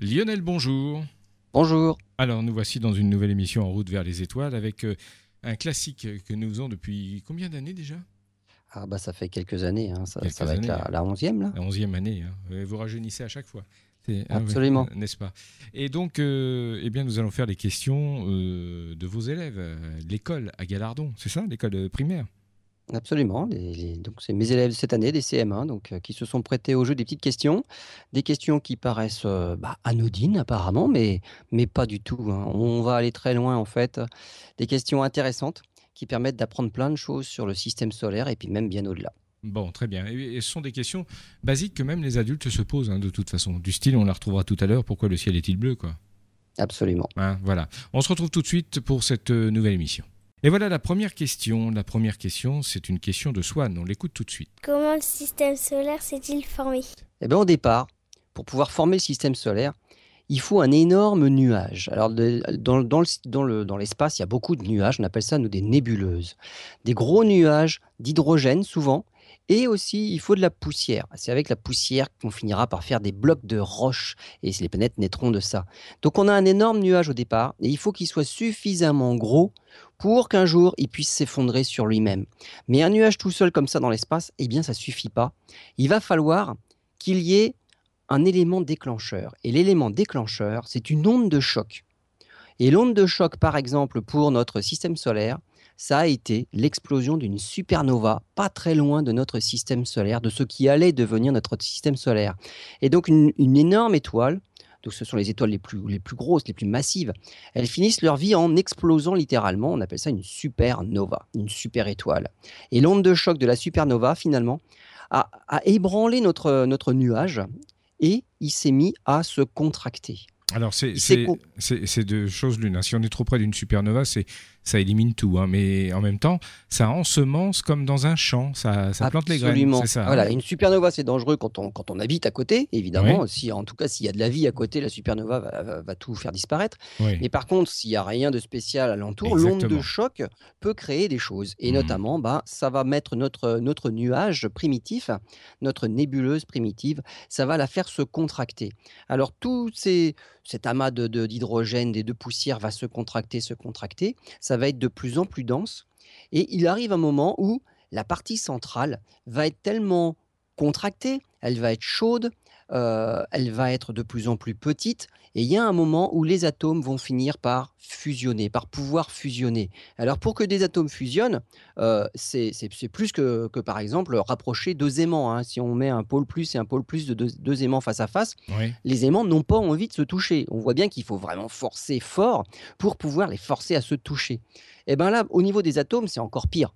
Lionel, bonjour. Bonjour. Alors, nous voici dans une nouvelle émission en route vers les étoiles avec euh, un classique que nous faisons depuis combien d'années déjà? Ah bah ça fait quelques années, hein. ça, Quelques ça va être la, années. la onzième là. La onzième année. hein. Vous rajeunissez à chaque fois. Ah Absolument. N'est-ce pas? Et donc, euh, eh bien, nous allons faire les questions euh, de vos élèves, l'école à Galardon, c'est ça, l'école primaire? Absolument. Les- les- donc c'est mes élèves de cette année, des CM1, donc euh, qui se sont prêtés au jeu des petites questions, des questions qui paraissent euh, bah, anodines apparemment, mais mais pas du tout. hein. On va aller très loin en fait. Des questions intéressantes qui permettent d'apprendre plein de choses sur le système solaire et puis même bien au-delà. Bon, très bien. Et, et ce sont des questions basiques que même les adultes se posent, hein, de toute façon. Du style, on la retrouvera tout à l'heure, pourquoi le ciel est-il bleu, quoi? Absolument. Hein, voilà. On se retrouve tout de suite pour cette euh, nouvelle émission. Et voilà la première question. La première question, c'est une question de Swan. On l'écoute tout de suite. Comment le système solaire s'est-il formé? Eh bien, au départ, pour pouvoir former le système solaire, il faut un énorme nuage. Alors, de- dans, dans le- dans le- dans l'espace, il y a beaucoup de nuages. On appelle ça, nous, des nébuleuses. Des gros nuages d'hydrogène, souvent. Et aussi, il faut de la poussière. C'est avec la poussière qu'on finira par faire des blocs de roches. Et les planètes naîtront de ça. Donc, on a un énorme nuage au départ. Et il faut qu'il soit suffisamment gros pour qu'un jour, il puisse s'effondrer sur lui-même. Mais un nuage tout seul comme ça dans l'espace, eh bien, ça suffit pas. Il va falloir qu'il y ait un élément déclencheur. Et l'élément déclencheur, c'est une onde de choc. Et l'onde de choc, par exemple, pour notre système solaire, ça a été l'explosion d'une supernova pas très loin de notre système solaire, de ce qui allait devenir notre système solaire. Et donc une, énorme étoile, donc ce sont les étoiles les plus, les plus grosses, les plus massives, elles finissent leur vie en explosant littéralement. On appelle ça une supernova, une super étoile. Et l'onde de choc de la supernova, finalement, a, a ébranlé notre, notre nuage et il s'est mis à se contracter. Alors, c'est deux choses l'une. hein. Si on est trop près d'une supernova, c'est ça élimine tout. hein. Mais en même temps, ça ensemence comme dans un champ. Ça, ça plante les graines. Ça. hein. Voilà, une supernova, c'est dangereux quand on, quand on habite à côté, évidemment. Si, en tout cas, s'il y a de la vie à côté, la supernova va, va- va tout faire disparaître. Oui. Mais par contre, s'il n'y a rien de spécial alentour, l'onde de choc peut créer des choses. Et Mhm. notamment, bah, ça va mettre notre, notre nuage primitif, notre nébuleuse primitive, ça va la faire se contracter. Alors, tout ces, cet amas de- de- d'hydrogène, des deux poussières va se contracter, se contracter. Ça va être de plus en plus dense. Et il arrive un moment où la partie centrale va être tellement contractée, elle va être chaude, euh, elle va être de plus en plus petite, et il y a un moment où les atomes vont finir par fusionner, par pouvoir fusionner. Alors pour que des atomes fusionnent, euh, c'est plus que, que, par exemple rapprocher deux aimants. hein. Si on met un pôle plus et un pôle plus de deux, deux aimants face à face, Oui. les aimants n'ont pas envie de se toucher. On voit bien qu'il faut vraiment forcer fort pour pouvoir les forcer à se toucher. Et bien là, au niveau des atomes, c'est encore pire.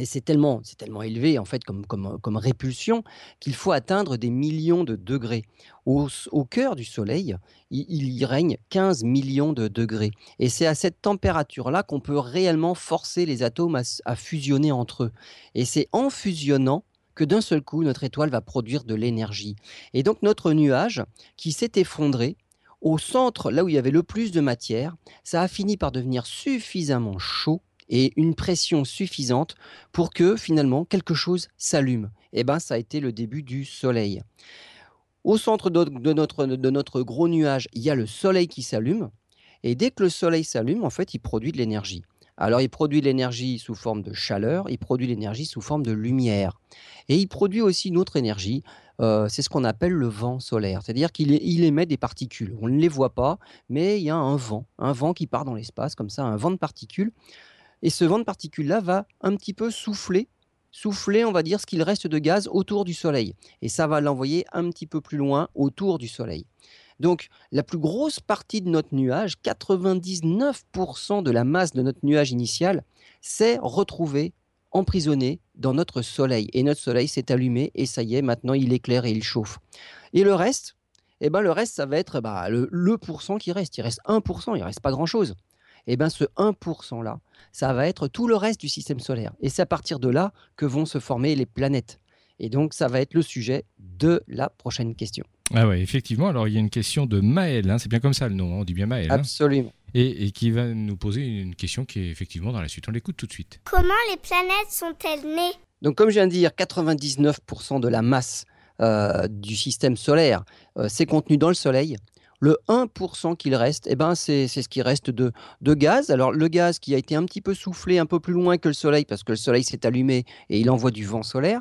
Et c'est tellement, tellement élevé en fait comme, répulsion qu'il faut atteindre des millions de degrés. Au, cœur du Soleil, il, y règne 15 millions de degrés. Et c'est à cette température-là qu'on peut réellement forcer les atomes à fusionner entre eux. Et c'est en fusionnant que d'un seul coup, notre étoile va produire de l'énergie. Et donc notre nuage, qui s'est effondré, au centre, là où il y avait le plus de matière, ça a fini par devenir suffisamment chaud et une pression suffisante pour que finalement quelque chose s'allume. Et ben ça a été le début du soleil. Au centre de, notre, gros nuage, il y a le soleil qui s'allume. Et dès que le soleil s'allume, en fait, il produit de l'énergie. Alors, il produit l'énergie sous forme de chaleur, il produit l'énergie sous forme de lumière. Et il produit aussi une autre énergie, euh, c'est ce qu'on appelle le vent solaire. C'est-à-dire qu'il émet des particules. On ne les voit pas, mais il y a un vent, un vent qui part dans l'espace, comme ça, un vent de particules. Et ce vent de particules-là va un petit peu souffler, souffler, on va dire, ce qu'il reste de gaz autour du Soleil. Et ça va l'envoyer un petit peu plus loin autour du Soleil. Donc, la plus grosse partie de notre nuage, 99% de la masse de notre nuage initial, s'est retrouvée emprisonnée dans notre Soleil. Et notre Soleil s'est allumé et ça y est, maintenant il éclaire et il chauffe. Et le reste, eh ben, le reste, ça va être bah, le, le pourcent qui reste. Il reste 1%, il reste pas grand-chose. Et ben ce 1% là, ça va être tout le reste du système solaire. Et c'est à partir de là que vont se former les planètes. Et donc, ça va être le sujet de la prochaine question. Ah ouais, effectivement. Alors, il y a une question de Maël. hein, c'est bien comme ça le nom. hein, on dit bien Maël. hein, Absolument. et, et qui va nous poser une question qui est effectivement dans la suite. On l'écoute tout de suite. Comment les planètes sont-elles nées? Donc, comme je viens de dire, 99% de la masse euh, du système solaire, euh, c'est contenu dans le Soleil. Le 1% qu'il reste, eh ben, c'est ce qui reste de, de gaz. Alors le gaz qui a été un petit peu soufflé un peu plus loin que le Soleil, parce que le Soleil s'est allumé et il envoie du vent solaire.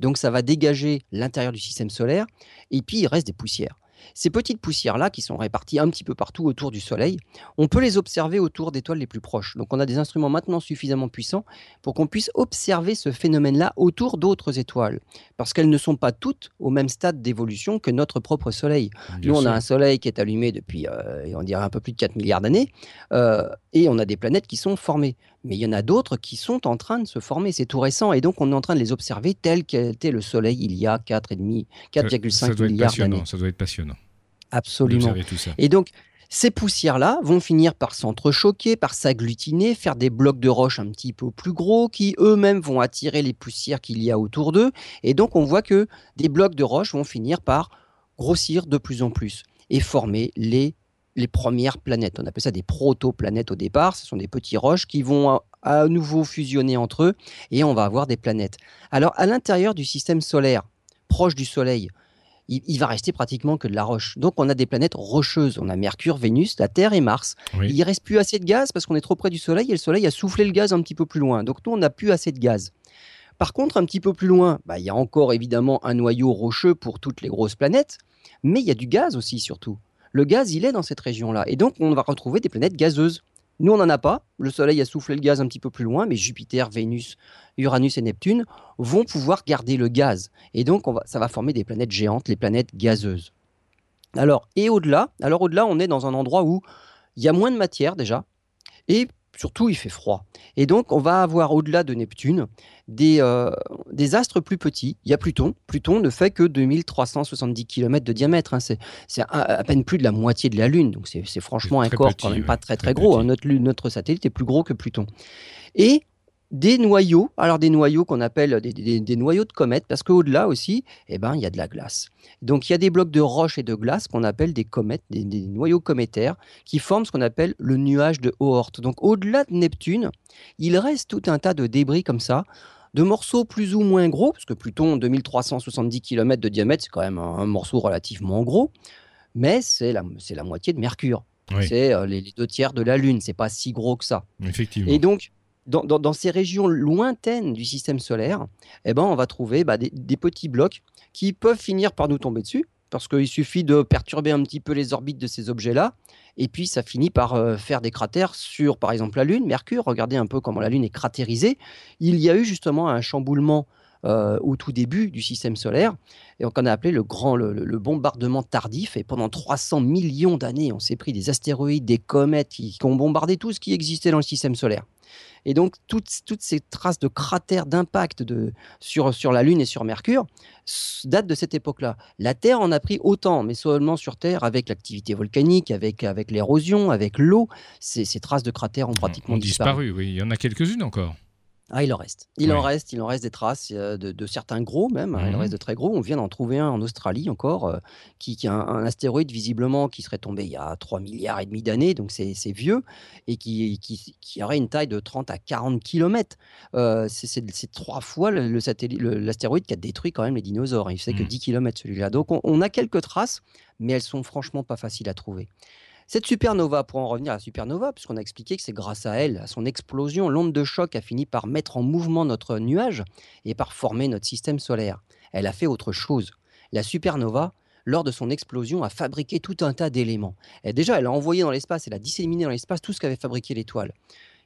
Donc ça va dégager l'intérieur du système solaire. Et puis il reste des poussières. Ces petites poussières-là, qui sont réparties un petit peu partout autour du Soleil, on peut les observer autour d'étoiles les plus proches. Donc on a des instruments maintenant suffisamment puissants pour qu'on puisse observer ce phénomène-là autour d'autres étoiles, parce qu'elles ne sont pas toutes au même stade d'évolution que notre propre Soleil. Nous, on a un Soleil qui est allumé depuis, euh, on dirait, un peu plus de 4 milliards d'années, euh, et on a des planètes qui sont formées. Mais il y en a d'autres qui sont en train de se former, c'est tout récent, et donc on est en train de les observer tels qu'était le Soleil il y a 4,5 4,5 milliards d'années. Ça doit être passionnant. Absolument. Et donc, ces poussières-là vont finir par s'entrechoquer, par s'agglutiner, faire des blocs de roche un petit peu plus gros qui eux-mêmes vont attirer les poussières qu'il y a autour d'eux. Et donc on voit que des blocs de roche vont finir par grossir de plus en plus et former les, les premières planètes. On appelle ça des protoplanètes au départ. Ce sont des petits roches qui vont à nouveau fusionner entre eux et on va avoir des planètes. Alors à l'intérieur du système solaire, proche du Soleil, il, va rester pratiquement que de la roche. Donc on a des planètes rocheuses. On a Mercure, Vénus, la Terre et Mars. Il Il reste plus assez de gaz parce qu'on est trop près du Soleil et le Soleil a soufflé le gaz un petit peu plus loin. Donc nous, on n'a plus assez de gaz. Par contre, un petit peu plus loin, bah, il y a encore évidemment un noyau rocheux pour toutes les grosses planètes, mais il y a du gaz aussi surtout. Le gaz, il est dans cette région-là. Et donc, on va retrouver des planètes gazeuses. Nous, on n'en a pas. Le Soleil a soufflé le gaz un petit peu plus loin, mais Jupiter, Vénus, Uranus et Neptune vont pouvoir garder le gaz. Et donc, ça va former des planètes géantes, les planètes gazeuses. Alors, et au-delà, alors au-delà, on est dans un endroit où il y a moins de matière déjà, et surtout il fait froid. Et donc on va avoir au-delà de Neptune des, euh, des, astres plus petits. Il y a Pluton. Pluton ne fait que 2370 km de diamètre. Hein. C'est à, peine plus de la moitié de la Lune. Donc c'est franchement un corps quand même pas très très, gros. Hein. Notre, notre satellite est plus gros que Pluton. Et des noyaux, alors des noyaux qu'on appelle des, noyaux de comètes, parce qu'au-delà aussi, eh ben, il y a de la glace. Donc il y a des blocs de roche et de glace qu'on appelle des comètes, des, noyaux cométaires, qui forment ce qu'on appelle le nuage de Oort. Donc au-delà de Neptune, il reste tout un tas de débris comme ça, de morceaux plus ou moins gros, parce que Pluton, 2370 km de diamètre, c'est quand même un, morceau relativement gros, mais c'est la, la moitié de Mercure. C'est euh, les, les, deux tiers de la Lune, c'est pas si gros que ça. Effectivement. Et donc, dans, ces régions lointaines du système solaire, eh ben, on va trouver bah, des, petits blocs qui peuvent finir par nous tomber dessus, parce qu'il suffit de perturber un petit peu les orbites de ces objets-là, et puis ça finit par euh, faire des cratères sur, par exemple, la Lune, Mercure. Regardez un peu comment la Lune est cratérisée. Il y a eu justement un chamboulement euh, au tout début du système solaire, et on a appelé le grand le, bombardement tardif. Et pendant 300 millions d'années, on s'est pris des astéroïdes, des comètes qui ont bombardé tout ce qui existait dans le système solaire. Et donc, toutes, toutes ces traces de cratères d'impact sur, sur la Lune et sur Mercure datent de cette époque-là. La Terre en a pris autant, mais seulement sur Terre, avec l'activité volcanique, avec, avec l'érosion, avec l'eau. Ces, ces, traces de cratères ont pratiquement ont disparu. disparu. Oui, il y en a quelques-unes encore. Ah, il en reste. Il en reste, il en reste des traces de, certains gros même. Hein, il en reste de très gros. On vient d'en trouver un en Australie encore, euh, qui, qui a un, astéroïde visiblement qui serait tombé il y a 3 milliards et demi d'années, donc c'est vieux, et qui, qui, aurait une taille de 30 à 40 km. Euh, c'est trois fois l'astéroïde qui a détruit quand même les dinosaures. Il fait que 10 mmh. km celui-là. Donc on, on a quelques traces, mais elles sont franchement pas faciles à trouver. Cette supernova, pour en revenir à la supernova, puisqu'on a expliqué que c'est grâce à elle, à son explosion, l'onde de choc a fini par mettre en mouvement notre nuage et par former notre système solaire. Elle a fait autre chose. La supernova, lors de son explosion, a fabriqué tout un tas d'éléments. Déjà, elle a envoyé dans l'espace, elle a disséminé dans l'espace tout ce qu'avait fabriqué l'étoile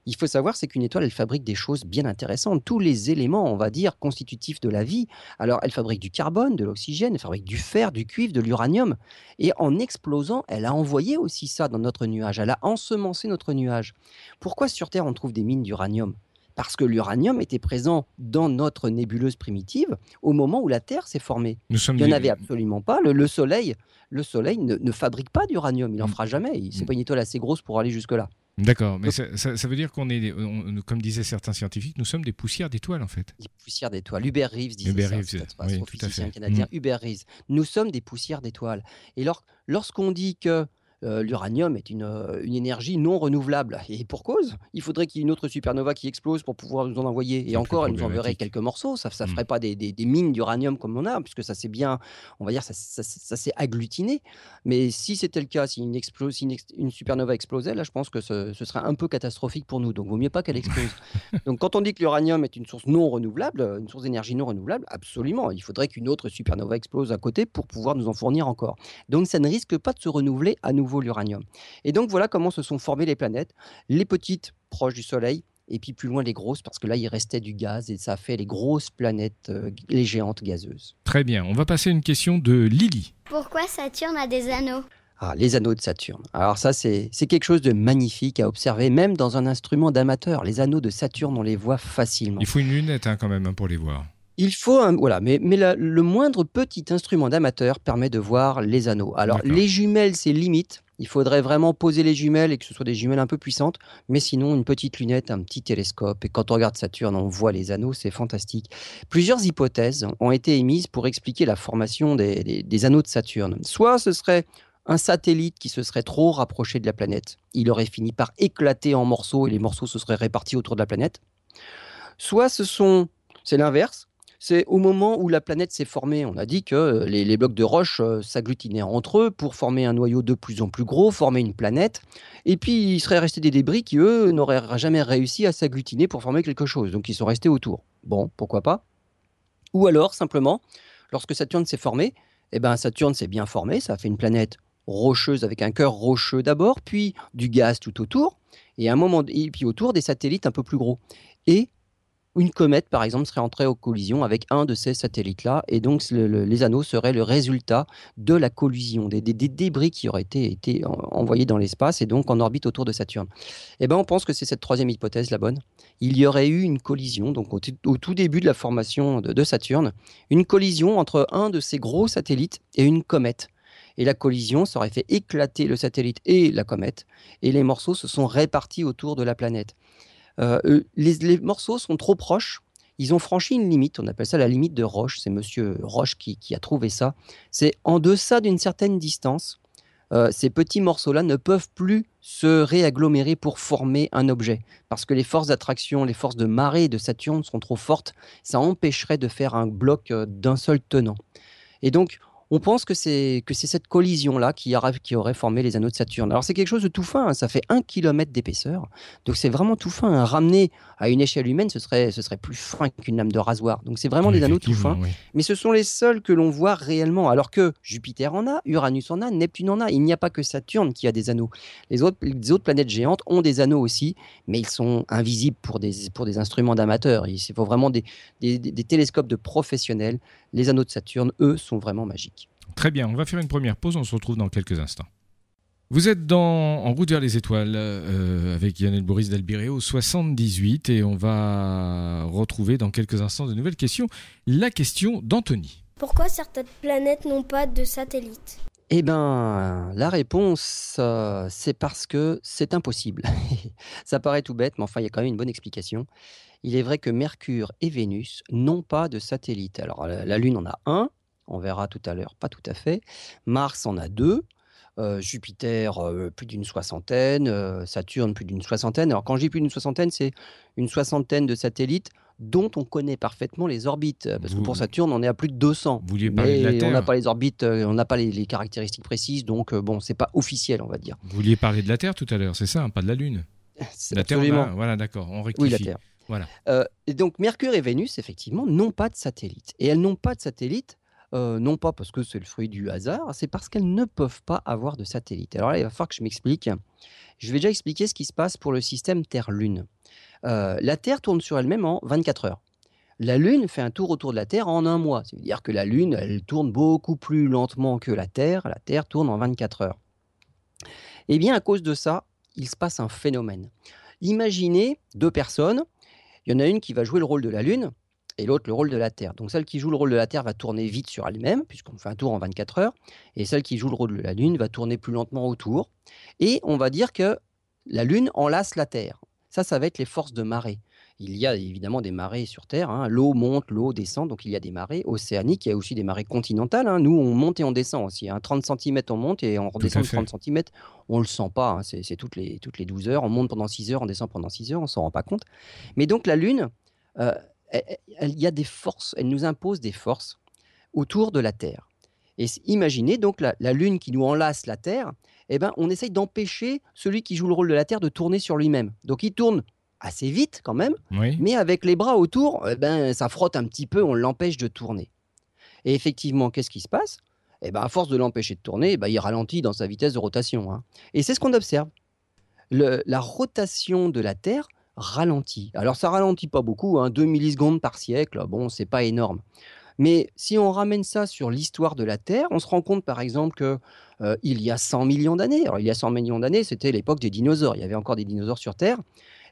il faut savoir, c'est qu'une étoile, elle fabrique des choses bien intéressantes. Tous les éléments, on va dire, constitutifs de la vie. Alors, elle fabrique du carbone, de l'oxygène, elle fabrique du fer, du cuivre, de l'uranium. Et en explosant, elle a envoyé aussi ça dans notre nuage. Elle a ensemencé notre nuage. Pourquoi sur Terre, on trouve des mines d'uranium? Parce que l'uranium était présent dans notre nébuleuse primitive au moment où la Terre s'est formée. Il n'y en avait absolument pas. Le, Soleil, le soleil ne, fabrique pas d'uranium. Il n'en mm. fera jamais. Ce n'est mm. pas une étoile assez grosse pour aller jusque-là. D'accord, mais ça, veut dire qu'on est, comme disaient certains scientifiques, nous sommes des poussières d'étoiles en fait. Des poussières d'étoiles. Hubert Reeves disait Hubert Reeves, oui, tout à fait. canadien. Mm. Hubert Reeves. Nous sommes des poussières d'étoiles. Et lorsqu'on dit que euh, l'uranium est une, euh, une énergie non renouvelable. Et pour cause, il faudrait qu'il y ait une autre supernova qui explose pour pouvoir nous en envoyer. Et encore, elle nous enverrait quelques morceaux. Ça ne Mm. ferait pas des, des- des mines d'uranium comme on a, puisque ça s'est bien, on va dire, ça, ça- ça s'est agglutiné. Mais si c'était le cas, si une, explo- si une, ex- une supernova explosait, là, je pense que ce, ce serait un peu catastrophique pour nous. Donc, vaut mieux pas qu'elle explose. Donc, quand on dit que l'uranium est une source non renouvelable, une source d'énergie non renouvelable, absolument. Il faudrait qu'une autre supernova explose à côté pour pouvoir nous en fournir encore. Donc, ça ne risque pas de se renouveler à nouveau l'uranium. Et donc, voilà comment se sont formées les planètes. Les petites proches du Soleil, et puis plus loin les grosses, parce que là, il restait du gaz et ça a fait les grosses planètes, euh, les géantes gazeuses. Très bien. On va passer à une question de Lily. Pourquoi Saturne a des anneaux? Ah, les anneaux de Saturne. Alors ça, c'est c'est quelque chose de magnifique à observer, même dans un instrument d'amateur. Les anneaux de Saturne, on les voit facilement. Il faut une lunette hein, quand même hein, pour les voir. Il faut un, voilà, mais, mais la- le moindre petit instrument d'amateur permet de voir les anneaux. Alors les jumelles, c'est limite. Il faudrait vraiment poser les jumelles et que ce soit des jumelles un peu puissantes. Mais sinon, une petite lunette, un petit télescope. Et quand on regarde Saturne, on voit les anneaux, c'est fantastique. Plusieurs hypothèses ont été émises pour expliquer la formation des, des- des anneaux de Saturne. Soit ce serait un satellite qui se serait trop rapproché de la planète. Il aurait fini par éclater en morceaux et les morceaux se seraient répartis autour de la planète. Soit ce sont, c'est l'inverse, c'est au moment où la planète s'est formée. On a dit que euh, les, blocs de roche euh, s'agglutinaient entre eux pour former un noyau de plus en plus gros, former une planète. Et puis, il serait resté des débris qui, eux, n'auraient jamais réussi à s'agglutiner pour former quelque chose. Donc, ils sont restés autour. Bon, pourquoi pas? Ou alors, simplement, lorsque Saturne s'est formé, eh ben, Saturne s'est bien formé, ça a fait une planète rocheuse avec un cœur rocheux d'abord, puis du gaz tout autour, et, à un moment, et puis autour des satellites un peu plus gros. Et une comète, par exemple, serait entrée en collision avec un de ces satellites-là, et donc le- le- les anneaux seraient le résultat de la collision, des, débris qui auraient été, été en- envoyés dans l'espace et donc en orbite autour de Saturne. Eh ben, on pense que c'est cette troisième hypothèse la bonne. Il y aurait eu une collision, donc au, tout début de la formation de, de Saturne, une collision entre un de ces gros satellites et une comète. Et la collision, aurait fait éclater le satellite et la comète, et les morceaux se sont répartis autour de la planète. Euh, euh, les, morceaux sont trop proches. Ils ont franchi une limite, on appelle ça la limite de Roche. C'est Monsieur Roche qui, a trouvé ça. C'est en deçà d'une certaine distance, euh, ces petits morceaux-là ne peuvent plus se réagglomérer pour former un objet. Parce que les forces d'attraction, les forces de marée de Saturne sont trop fortes. Ça empêcherait de faire un bloc d'un seul tenant. Et donc, on pense que c'est que c'est cette collision-là qui, aura- qui aurait formé les anneaux de Saturne. Alors c'est quelque chose de tout fin, hein, ça fait un kilomètre d'épaisseur, donc c'est vraiment tout fin. hein. Ramené à une échelle humaine, ce serait, ce serait plus fin qu'une lame de rasoir. Donc c'est vraiment des anneaux tout fins, oui. mais ce sont les seuls que l'on voit réellement. Alors que Jupiter en a, Uranus en a, Neptune en a. Il n'y a pas que Saturne qui a des anneaux. Les autres, les autres planètes géantes ont des anneaux aussi, mais ils sont invisibles pour des, pour des instruments d'amateurs. Il faut vraiment des- des télescopes de professionnels. Les anneaux de Saturne, eux, sont vraiment magiques. Très bien, on va faire une première pause, on se retrouve dans quelques instants. Vous êtes dans En route vers les étoiles euh, avec Lionel Boris d'Albireo 78 et on va retrouver dans quelques instants de nouvelles questions. La question d'Anthony. Pourquoi certaines planètes n'ont pas de satellites? Eh ben, la réponse, euh, c'est parce que c'est impossible. Ça paraît tout bête, mais enfin, il y a quand même une bonne explication. Il est vrai que Mercure et Vénus n'ont pas de satellite. Alors, la, Lune en a un, on verra tout à l'heure, pas tout à fait. Mars en a deux. euh, Jupiter, euh, plus d'une soixantaine. euh, Saturne, plus d'une soixantaine. Alors, quand je dis plus d'une soixantaine, c'est une soixantaine de satellites dont on connaît parfaitement les orbites. Parce que pour Saturne, on est à plus de 200. Vous vouliez parler de la Mais on Terre n'a pas les orbites, on n'a pas les, les caractéristiques précises, donc bon, c'est pas officiel, on va dire. Vous vouliez parler de la Terre tout à l'heure, c'est ça, hein, pas de la Lune La Terre, a- voilà, d'accord, on rectifie. Oui, la Terre. Voilà. Euh, donc Mercure et Vénus, effectivement, n'ont pas de satellite. Et elles n'ont pas de satellite, euh, non pas parce que c'est le fruit du hasard, c'est parce qu'elles ne peuvent pas avoir de satellite. Alors là, il va falloir que je m'explique. Je vais déjà expliquer ce qui se passe pour le système Terre-Lune. Euh, la Terre tourne sur elle-même en 24 heures. La Lune fait un tour autour de la Terre en un mois. C'est-à-dire que la Lune, elle tourne beaucoup plus lentement que la Terre. La Terre tourne en 24 heures. Eh bien, à cause de ça, il se passe un phénomène. Imaginez deux personnes. Il y en a une qui va jouer le rôle de la Lune et l'autre le rôle de la Terre. Donc celle qui joue le rôle de la Terre va tourner vite sur elle-même, puisqu'on fait un tour en 24 heures, et celle qui joue le rôle de la Lune va tourner plus lentement autour. Et on va dire que la Lune enlace la Terre. Ça, ça va être les forces de marée. Il y a évidemment des marées sur Terre. hein. L'eau monte, l'eau descend, donc il y a des marées océaniques. Il y a aussi des marées continentales. hein. Nous, on monte et on descend aussi. hein. 30 cm, on monte et on redescend de fait. 30 cm. On ne le sent pas. hein. C'est toutes les, toutes les 12 heures. On monte pendant 6 heures, on descend pendant 6 heures. On s'en rend pas compte. Mais donc, la Lune, euh, elle- elle- il y a des forces. Elle nous impose des forces autour de la Terre. Et imaginez donc la, la Lune qui nous enlace la Terre. Eh ben, on essaye d'empêcher celui qui joue le rôle de la Terre de tourner sur lui-même. Donc, il tourne assez vite quand même. Oui. Mais avec les bras autour, eh ben, ça frotte un petit peu, on l'empêche de tourner. Et effectivement, qu'est-ce qui se passe? Eh ben, À force de l'empêcher de tourner, eh ben, il ralentit dans sa vitesse de rotation. hein. Et c'est ce qu'on observe. Le- la rotation de la Terre ralentit. Alors ça ralentit pas beaucoup, hein, 2 millisecondes par siècle, bon, c'est pas énorme. Mais si on ramène ça sur l'histoire de la Terre, on se rend compte par exemple que euh, il y a 100 millions d'années, alors il y a 100 millions d'années, c'était l'époque des dinosaures, il y avait encore des dinosaures sur Terre,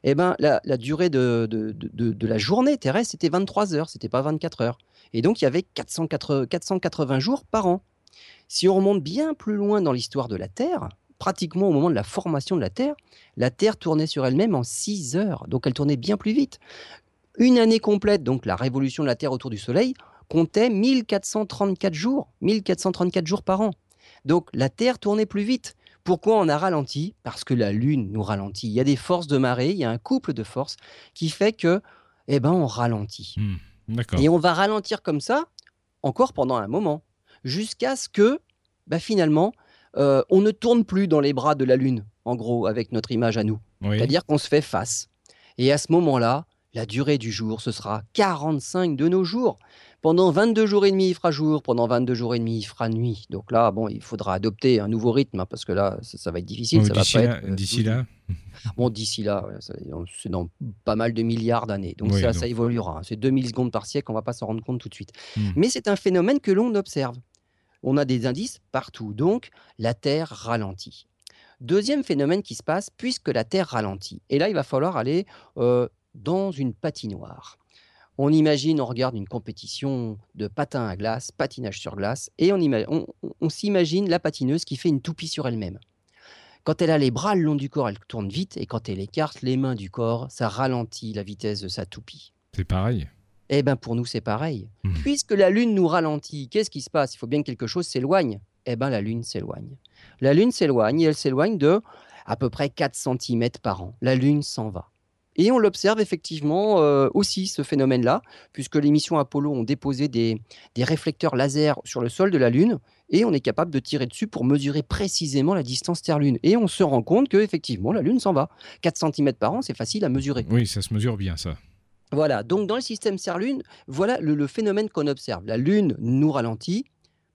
eh ben, la, durée de- de- de la journée terrestre, c'était 23 heures, c'était pas 24 heures. Et donc, il y avait 480, 480 jours par an. Si on remonte bien plus loin dans l'histoire de la Terre, pratiquement au moment de la formation de la Terre, la Terre tournait sur elle-même en 6 heures. Donc, elle tournait bien plus vite. Une année complète, donc la révolution de la Terre autour du Soleil, comptait 1434 jours. 1434 jours par an. Donc, la Terre tournait plus vite. Pourquoi on a ralenti? Parce que la Lune nous ralentit. Il y a des forces de marée, il y a un couple de forces qui fait que, eh ben, on ralentit. Hmm. Et on va ralentir comme ça encore pendant un moment, jusqu'à ce que, bah, finalement, euh, on ne tourne plus dans les bras de la Lune, en gros, avec notre image à nous. Oui. C'est-à-dire qu'on se fait face. Et à ce moment-là, la durée du jour, ce sera 45 de nos jours. Pendant 22 jours et demi, il fera jour. Pendant 22 jours et demi, il fera nuit. Donc là, bon, il faudra adopter un nouveau rythme, hein, parce que là, ça, ça va être difficile. Va D'ici là, euh, d'ici là, Bon, d'ici là, ouais, c'est dans pas mal de milliards d'années. Donc Oui, ça, donc. ça évoluera. hein. C'est 2000 secondes par siècle, on va pas s'en rendre compte tout de suite. Hmm. Mais c'est un phénomène que l'on observe. On a des indices partout. Donc, la Terre ralentit. Deuxième phénomène qui se passe, puisque la Terre ralentit. Et là, il va falloir aller euh, dans une patinoire. On imagine, on regarde une compétition de patin à glace, patinage sur glace, et on, ima- on- on- on s'imagine la patineuse qui fait une toupie sur elle-même. Quand elle a les bras le long du corps, elle tourne vite, et quand elle écarte les mains du corps, ça ralentit la vitesse de sa toupie. c'est pareil. Eh bien, pour nous, c'est pareil. Mhm. Puisque la Lune nous ralentit, qu'est-ce qui se passe? Il faut bien que quelque chose s'éloigne. Eh bien, la Lune s'éloigne. La Lune s'éloigne et elle s'éloigne de à peu près 4 cm par an. La Lune s'en va. Et on l'observe effectivement euh, aussi, ce phénomène-là, puisque les missions Apollo ont déposé des, des réflecteurs laser sur le sol de la Lune, et on est capable de tirer dessus pour mesurer précisément la distance Terre-Lune. Et on se rend compte que effectivement la Lune s'en va. 4 cm par an, c'est facile à mesurer. Oui, ça se mesure bien, ça. Voilà, donc dans le système Terre-Lune, voilà le, le phénomène qu'on observe. La Lune nous ralentit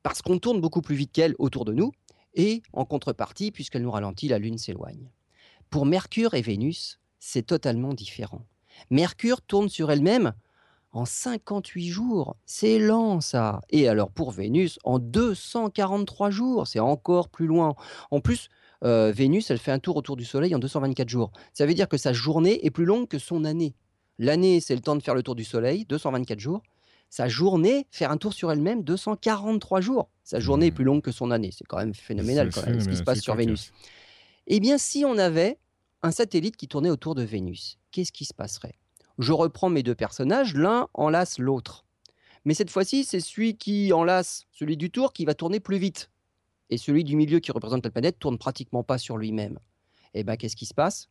parce qu'on tourne beaucoup plus vite qu'elle autour de nous, et en contrepartie, puisqu'elle nous ralentit, la Lune s'éloigne. Pour Mercure et Vénus, c'est totalement différent. Mercure tourne sur elle-même en 58 jours. C'est lent, ça. Et alors pour Vénus, en 243 jours, c'est encore plus loin. En plus, euh, Vénus, elle fait un tour autour du Soleil en 224 jours. Ça veut dire que sa journée est plus longue que son année. L'année, c'est le temps de faire le tour du Soleil, 224 jours. Sa journée, faire un tour sur elle-même, 243 jours. Sa journée est plus longue que son année. C'est quand même phénoménal, C'est quand même, ce qui se passe sur Vénus. Eh bien, si on avait un satellite qui tournait autour de Vénus, qu'est-ce qui se passerait? Je reprends mes deux personnages, l'un enlace l'autre. Mais cette fois-ci, c'est celui qui enlace celui du tour qui va tourner plus vite. Et celui du milieu qui représente la planète tourne pratiquement pas sur lui-même. Eh bien, qu'est-ce qui se passe?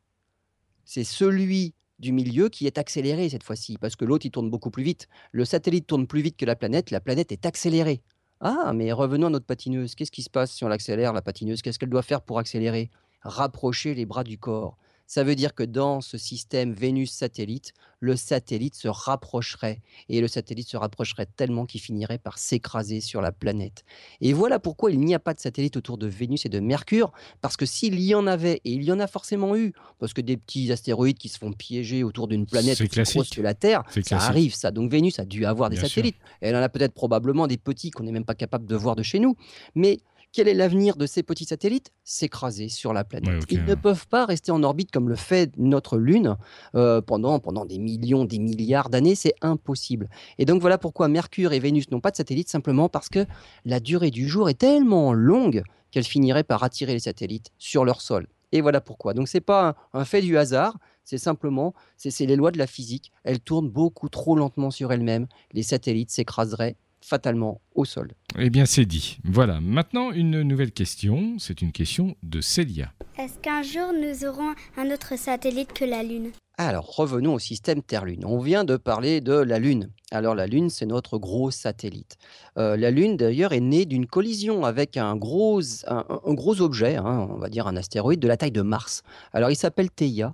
C'est celui du milieu qui est accéléré cette fois-ci, parce que l'autre, il tourne beaucoup plus vite. Le satellite tourne plus vite que la planète, la planète est accélérée. Ah, mais revenons à notre patineuse. Qu'est-ce qui se passe si on l'accélère, la patineuse? Qu'est-ce qu'elle doit faire pour accélérer? Rapprocher les bras du corps. Ça veut dire que dans ce système Vénus-satellite, le satellite se rapprocherait. Et le satellite se rapprocherait tellement qu'il finirait par s'écraser sur la planète. Et voilà pourquoi il n'y a pas de satellite autour de Vénus et de Mercure. Parce que s'il y en avait, et il y en a forcément eu, parce que des petits astéroïdes qui se font piéger autour d'une planète aussi grosse que la Terre, ça classique. arrive ça. Donc Vénus a dû avoir des Bien sûr. satellites. Elle en a peut-être probablement des petits qu'on n'est même pas capable de voir de chez nous. Mais quel est l'avenir de ces petits satellites S'écraser sur la planète. Ouais, Ils ne peuvent pas rester en orbite comme le fait notre Lune euh, pendant, pendant des millions, des milliards d'années. C'est impossible. Et donc voilà pourquoi Mercure et Vénus n'ont pas de satellites, simplement parce que la durée du jour est tellement longue qu'elle finirait par attirer les satellites sur leur sol. Et voilà pourquoi. Donc c'est pas un, un fait du hasard, C'est simplement, c'est les lois de la physique. Elle tourne beaucoup trop lentement sur elle-même. Les satellites s'écraseraient fatalement au sol. Eh bien, c'est dit. Voilà. Maintenant, une nouvelle question. C'est une question de Célia. Est-ce qu'un jour nous aurons un autre satellite que la Lune? Alors, revenons au système Terre-Lune. On vient de parler de la Lune. Alors, la Lune, c'est notre gros satellite. Euh, la Lune, d'ailleurs, est née d'une collision avec un gros, un, gros objet, hein, on va dire un astéroïde de la taille de Mars. Alors, il s'appelle Theia.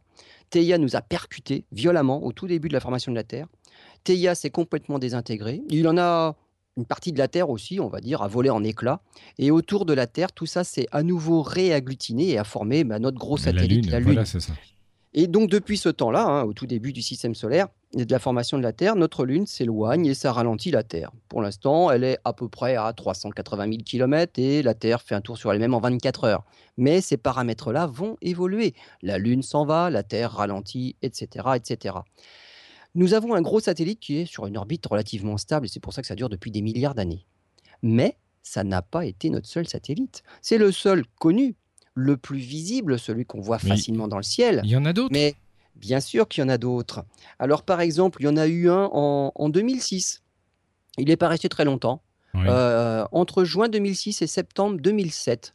Theia nous a percuté violemment au tout début de la formation de la Terre. Theia s'est complètement désintégré. Il en a une partie de la Terre aussi, on va dire, a volé en éclats. Et autour de la Terre, tout ça s'est à nouveau réagglutiné et a formé bah, notre gros satellite, la Lune. Et donc depuis ce temps-là, hein, au tout début du système solaire et de la formation de la Terre, notre Lune s'éloigne et ça ralentit la Terre. Pour l'instant, elle est à peu près à 380 000 km et la Terre fait un tour sur elle-même en 24 heures. Mais ces paramètres-là vont évoluer. La Lune s'en va, la Terre ralentit, etc., etc. Nous avons un gros satellite qui est sur une orbite relativement stable et c'est pour ça que ça dure depuis des milliards d'années. Mais ça n'a pas été notre seul satellite. C'est le seul connu, le plus visible, celui qu'on voit facilement dans le ciel. Il y en a d'autres Mais bien sûr qu'il y en a d'autres. Alors par exemple, il y en a eu un en, 2006. Il n'est pas resté très longtemps. Euh, entre juin 2006 et septembre 2007.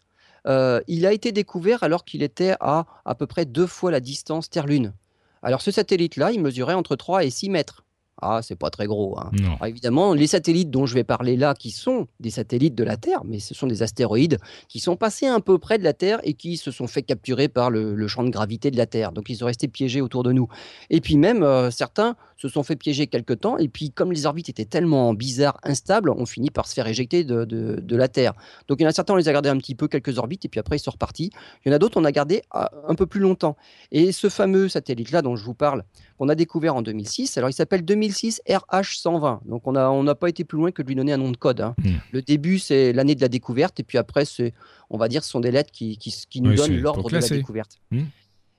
Euh, il a été découvert alors qu'il était à à peu près deux fois la distance Terre-Lune. Alors ce satellite-là, il mesurait entre 3 et 6 mètres. Ah, c'est pas très gros. Hein. évidemment, les satellites dont je vais parler là, qui sont des satellites de la Terre, mais ce sont des astéroïdes qui sont passés un peu près de la Terre et qui se sont fait capturer par le, champ de gravité de la Terre. Donc ils sont restés piégés autour de nous. Et puis même, euh, certains se sont fait piéger quelque temps. Et puis comme les orbites étaient tellement bizarres, instables, on finit par se faire éjecter de, la Terre. Donc il y en a certains, on les a gardés un petit peu, quelques orbites, et puis après ils sont repartis. Il y en a d'autres, on a gardé ah, un peu plus longtemps. Et ce fameux satellite-là dont je vous parle, qu'on a découvert en 2006. Alors, il s'appelle 2006 RH120. Donc, on n'a on pas été plus loin que de lui donner un nom de code. Hein. Hmm. Le début, c'est l'année de la découverte. Et puis après, on va dire, ce sont des lettres qui, qui, nous donnent l'ordre de la découverte. Hmm.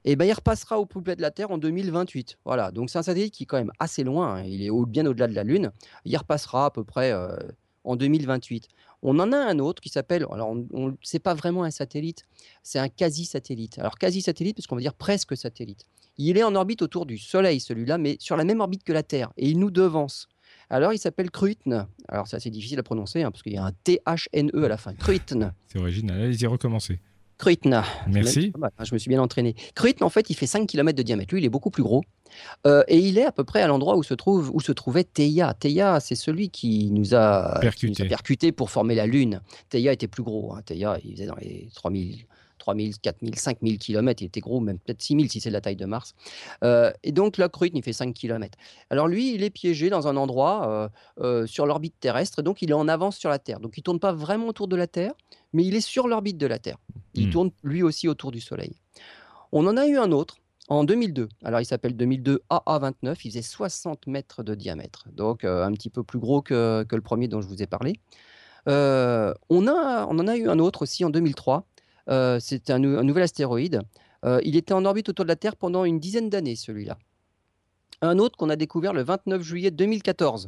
Et ben, il repassera au poupée de la Terre en 2028. Voilà. Donc, c'est un satellite qui est quand même assez loin. Hein. Il est bien au-delà de la Lune. Il repassera à peu près euh, en 2028. On en a un autre qui s'appelle, alors on, c'est pas vraiment un satellite, c'est un quasi-satellite. Alors quasi-satellite, parce qu'on va dire presque satellite. Il est en orbite autour du Soleil, celui-là, mais sur la même orbite que la Terre, et il nous devance. Alors, il s'appelle Kruitn. Alors, c'est assez difficile à prononcer, hein, parce qu'il y a un T-H-N-E à la fin. Kruitn. C'est original. Allez-y, recommencer. Kruitn. Merci. Hein, je me suis bien entraîné. Kruitn, en fait, il fait 5 km de diamètre. Lui, il est beaucoup plus gros. Euh, et il est à peu près à l'endroit où se, trouve, où se trouvait Theia. Theia, c'est celui qui nous, a, percuté. pour former la Lune. Theia était plus gros. Hein. Theia, il faisait dans les 3000, 3000, 4000, 5000 km. Il était gros, même peut-être 6000 si c'est la taille de Mars. Euh, et donc, là, Kruitn, il fait 5 km. Alors, lui, il est piégé dans un endroit euh, sur l'orbite terrestre. Donc, il est en avance sur la Terre. Donc, il ne tourne pas vraiment autour de la Terre, mais il est sur l'orbite de la Terre. Il hmm. tourne lui aussi autour du Soleil. On en a eu un autre en 2002. Alors, il s'appelle 2002 AA29. Il faisait 60 mètres de diamètre. Donc, euh, un petit peu plus gros que, le premier dont je vous ai parlé. Euh, on, a, on en a eu un autre aussi en 2003. Euh, C'était un, nouvel astéroïde. il était en orbite autour de la Terre pendant une dizaine d'années, celui-là. Un autre qu'on a découvert le 29 juillet 2014.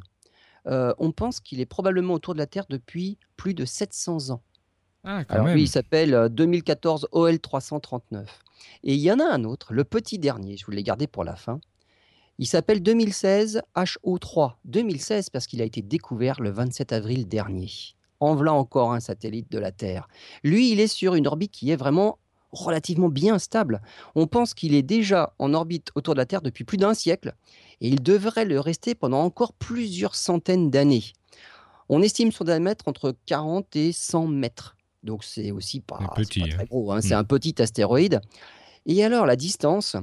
on pense qu'il est probablement autour de la Terre depuis plus de 700 ans. Ah, Alors lui, il s'appelle 2014 OL 339. Et il y en a un autre, le petit dernier, je vous l'ai gardé pour la fin. Il s'appelle 2016 HO3. 2016 parce qu'il a été découvert le 27 avril dernier. En voilà encore un satellite de la Terre. Lui, il est sur une orbite qui est vraiment relativement bien stable. On pense qu'il est déjà en orbite autour de la Terre depuis plus d'un siècle et il devrait le rester pendant encore plusieurs centaines d'années. On estime son diamètre entre 40 et 100 mètres. Donc c'est aussi pas, très hein. gros. Hein. C'est mmh. un petit astéroïde. Et alors la distance,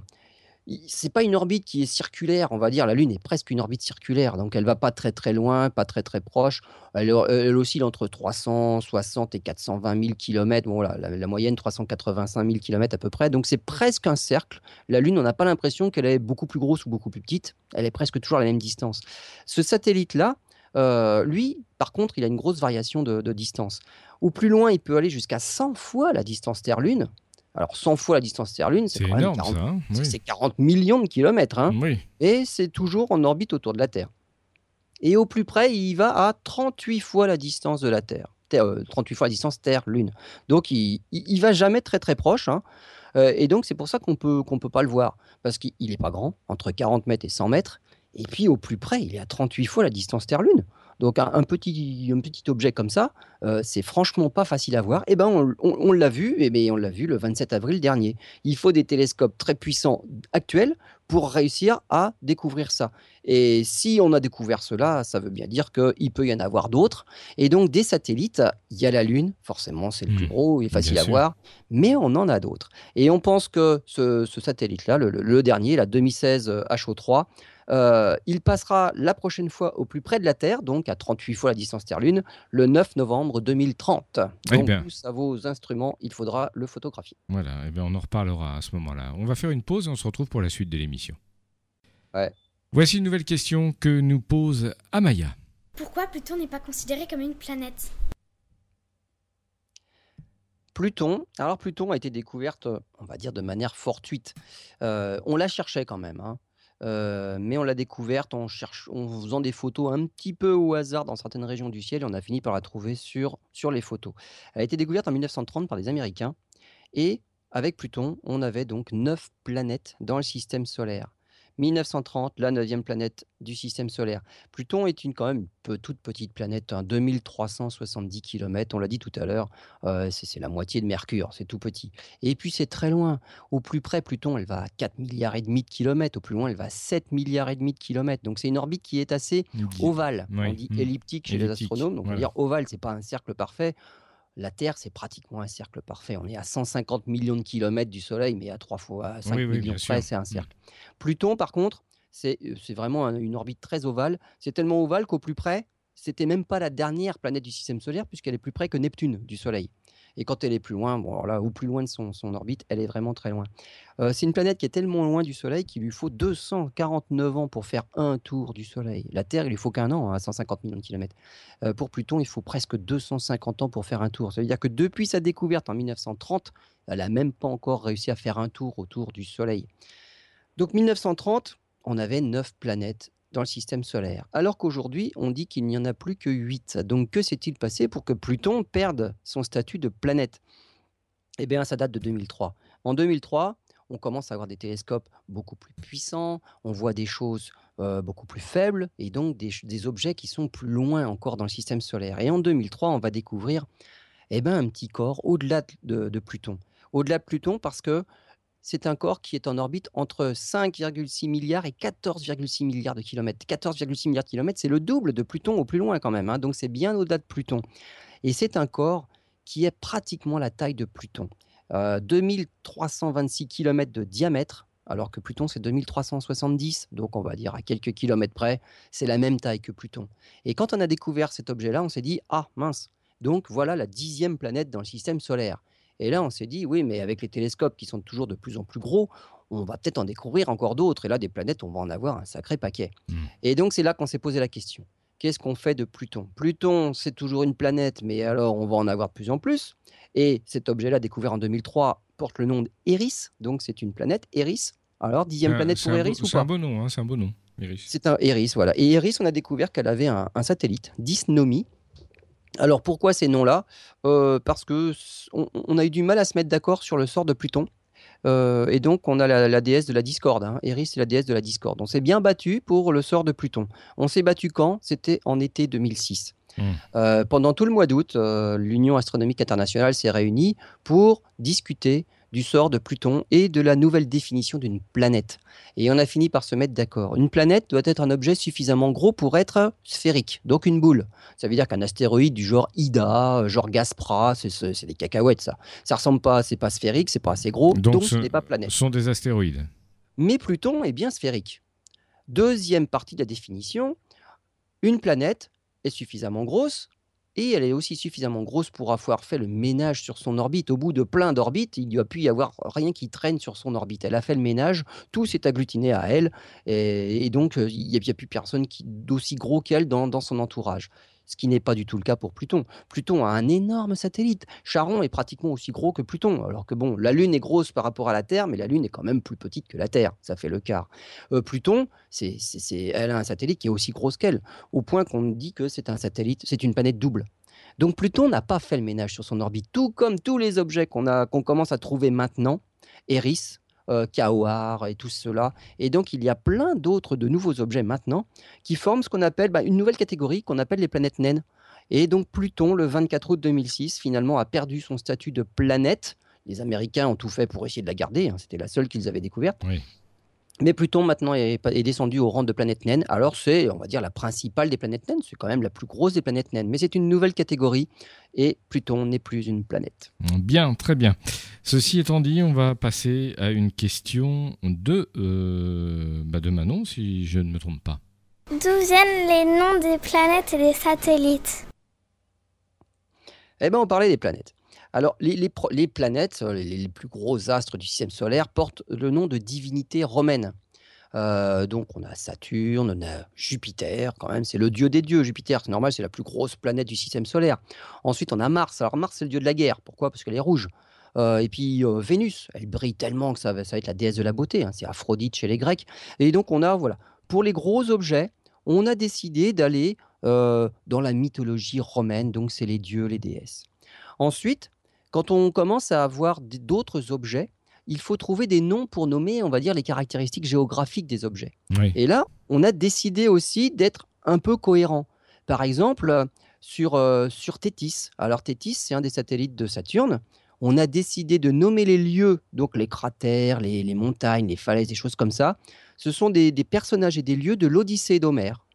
c'est pas une orbite qui est circulaire, on va dire. La Lune est presque une orbite circulaire, donc elle va pas très très loin, pas très très proche. Elle, oscille entre 360 et 420 000 km. Bon, la, la, moyenne 385 000 km à peu près. Donc c'est presque un cercle. La Lune, on n'a pas l'impression qu'elle est beaucoup plus grosse ou beaucoup plus petite. Elle est presque toujours à la même distance. Ce satellite-là, euh, lui, par contre, il a une grosse variation de, distance. Au plus loin, il peut aller jusqu'à 100 fois la distance Terre-Lune. Alors 100 fois la distance Terre-Lune, c'est quand 40, hein, c'est 40 millions de kilomètres. Hein. Et c'est toujours en orbite autour de la Terre. Et au plus près, il va à 38 fois la distance de la Terre. 38 fois la distance Terre-Lune. Donc il, il, va jamais très très proche. Hein. et donc c'est pour ça qu'on peut qu'on peut pas le voir parce qu'il n'est pas grand, entre 40 mètres et 100 mètres. Et puis au plus près, il est à 38 fois la distance Terre-Lune. Donc un, petit, un petit objet comme ça, euh, c'est franchement pas facile à voir. Et eh ben on, l'a vu, et eh ben, on l'a vu le 27 avril dernier. Il faut des télescopes très puissants actuels pour réussir à découvrir ça. Et si on a découvert cela, ça veut bien dire qu'il peut y en avoir d'autres. Et donc des satellites, il y a la Lune, forcément c'est le plus mmh. gros, il est facile à voir, mais on en a d'autres. Et on pense que ce, satellite-là, le, le, dernier, la 2016 HO3, euh, il passera la prochaine fois au plus près de la Terre, donc à 38 fois la distance Terre-Lune, le 9 novembre 2030. Eh donc, tous à vos instruments, il faudra le photographier. Voilà, et eh bien on en reparlera à ce moment-là. On va faire une pause et on se retrouve pour la suite de l'émission. Ouais. Voici une nouvelle question que nous pose Amaya. Pourquoi Pluton n'est pas considéré comme une planète? Pluton, alors Pluton a été découverte, on va dire, de manière fortuite. Euh, on la cherchait quand même. Hein mais on l'a découverte en, cherche, en faisant des photos un petit peu au hasard dans certaines régions du ciel et on a fini par la trouver sur, sur les photos. Elle a été découverte en 1930 par des Américains et avec Pluton, on avait donc neuf planètes dans le système solaire. 1930, la neuvième planète du système solaire. Pluton est une quand même une toute petite planète, 2370 km, on l'a dit tout à l'heure, euh, c'est la moitié de Mercure, c'est tout petit. Et puis c'est très loin. Au plus près, Pluton, elle va à 4 milliards et demi de kilomètres, au plus loin, elle va à 7 milliards et demi de kilomètres. Donc c'est une orbite qui est assez ovale. On dit mmh. elliptique chez les astronomes, donc on va dire ovale, c'est pas un cercle parfait. La Terre, c'est pratiquement un cercle parfait. On est à 150 millions de kilomètres du Soleil, mais à 3 fois 5 millions près, c'est un mmh. cercle. Pluton, par contre, c'est euh, vraiment une orbite très ovale. C'est tellement ovale qu'au plus près, c'était même pas la dernière planète du système solaire, puisqu'elle est plus près que Neptune du Soleil. Et quand elle est plus loin, bon, là, ou plus loin de son, orbite, elle est vraiment très loin. Euh, c'est une planète qui est tellement loin du Soleil qu'il lui faut 249 ans pour faire un tour du Soleil. La Terre, il lui faut qu'un an, à 150 millions de kilomètres. Euh, pour Pluton, il faut presque 250 ans pour faire un tour. Ça veut dire que depuis sa découverte en 1930, elle n'a même pas encore réussi à faire un tour autour du Soleil. Donc 1930, on avait neuf planètes dans le système solaire. Alors qu'aujourd'hui, on dit qu'il n'y en a plus que 8. Donc que s'est-il passé pour que Pluton perde son statut de planète? Eh bien, ça date de 2003. En 2003, on commence à avoir des télescopes beaucoup plus puissants, on voit des choses euh, beaucoup plus faibles et donc des, objets qui sont plus loin encore dans le système solaire. Et en 2003, on va découvrir eh ben, un petit corps au-delà de, de Pluton. Au-delà de Pluton parce que c'est un corps qui est en orbite entre 5,6 milliards et 14,6 milliards de kilomètres. 14,6 milliards de kilomètres, c'est le double de Pluton au plus loin quand même. Hein, donc c'est bien au-delà de Pluton. Et c'est un corps qui est pratiquement la taille de Pluton. 2326 euh, km de diamètre, alors que Pluton c'est 2370, donc on va dire à quelques kilomètres près, c'est la même taille que Pluton. Et quand on a découvert cet objet-là, on s'est dit, ah mince, donc voilà la dixième planète dans le système solaire. Et là, on s'est dit, oui, mais avec les télescopes qui sont toujours de plus en plus gros, on va peut-être en découvrir encore d'autres. Et là, des planètes, on va en avoir un sacré paquet. Mmh. Et donc, c'est là qu'on s'est posé la question. Qu'est-ce qu'on fait de Pluton? Pluton, c'est toujours une planète, mais alors on va en avoir de plus en plus. Et cet objet-là, découvert en 2003, porte le nom d'Eris. Donc, c'est une planète, Eris. Alors, dixième planète pour Eris ou pas C'est un beau nom, hein, c'est un beau nom. Eris. C'est un Eris, voilà. Et Eris, on a découvert qu'elle avait un, un satellite, Dysnomie, alors pourquoi ces noms-là? Euh, Parce que on, a eu du mal à se mettre d'accord sur le sort de Pluton. Euh, et donc on a la, déesse de la discorde. Hein. Eris est la déesse de la discorde. On s'est bien battu pour le sort de Pluton. On s'est battu quand? C'était en été 2006. Mmh. Euh, pendant tout le mois d'août, l'Union astronomique internationale s'est réunie pour discuter du sort de Pluton et de la nouvelle définition d'une planète. Et on a fini par se mettre d'accord. Une planète doit être un objet suffisamment gros pour être sphérique, donc une boule. Ça veut dire qu'un astéroïde du genre Ida, genre Gaspra, c'est des cacahuètes ça. Ça ressemble pas, c'est pas sphérique, c'est pas assez gros, donc, ce n'est pas planète. Ce sont des astéroïdes. Mais Pluton est bien sphérique. Deuxième partie de la définition, une planète est suffisamment grosse et elle est aussi suffisamment grosse pour avoir fait le ménage sur son orbite. Au bout de plein d'orbites, il n'y a pu y avoir rien qui traîne sur son orbite. Elle a fait le ménage, tout s'est agglutiné à elle, et, donc euh, il n'y a, plus personne d'aussi gros qu'elle dans son entourage ce qui n'est pas du tout le cas pour Pluton. Pluton a un énorme satellite. Charon est pratiquement aussi gros que Pluton, alors que bon, la Lune est grosse par rapport à la Terre, mais la Lune est quand même plus petite que la Terre, ça fait le quart. Euh, Pluton, elle a un satellite qui est aussi grosse qu'elle, au point qu'on dit que c'est un satellite, c'est une planète double. Donc Pluton n'a pas fait le ménage sur son orbite, tout comme tous les objets qu'on qu'on commence à trouver maintenant, Eris, euh, et tout cela. Et donc il y a plein d'autres de nouveaux objets maintenant qui forment ce qu'on appelle bah, une nouvelle catégorie qu'on appelle les planètes naines. Et donc Pluton, le 24 août 2006, finalement a perdu son statut de planète. Les Américains ont tout fait pour essayer de la garder, hein. c'était la seule qu'ils avaient découverte. Mais Pluton maintenant est, descendu au rang de planète naine. Alors c'est, on va dire, la principale des planètes naines. C'est quand même la plus grosse des planètes naines. Mais c'est une nouvelle catégorie et Pluton n'est plus une planète. Bien, très bien. Ceci étant dit, on va passer à une question de, euh, bah, de Manon, si je ne me trompe pas. D'où viennent les noms des planètes et des satellites? Eh bien, on parlait des planètes. Alors, les, planètes, euh, les, plus gros astres du système solaire, portent le nom de divinités romaines. Euh, donc, on a Saturne, on a Jupiter, quand même, c'est le dieu des dieux, Jupiter, c'est normal, c'est la plus grosse planète du système solaire. Ensuite, on a Mars. Alors, Mars, c'est le dieu de la guerre. Pourquoi? Parce qu'elle est rouge. Euh, et puis Vénus, elle brille tellement que ça va, être la déesse de la beauté. Hein, c'est Aphrodite chez les Grecs. Et donc, on a, voilà, pour les gros objets, on a décidé d'aller dans la mythologie romaine, donc c'est les dieux, les déesses. Ensuite, quand on commence à avoir d'autres objets, il faut trouver des noms pour nommer, on va dire, les caractéristiques géographiques des objets. Et là, on a décidé aussi d'être un peu cohérent. Par exemple, sur, euh, sur Tétis. Alors Tétis, c'est un des satellites de Saturne. On a décidé de nommer les lieux, donc les cratères, les, montagnes, les falaises, des choses comme ça. Ce sont des, des personnages et des lieux de l'Odyssée d'Homère.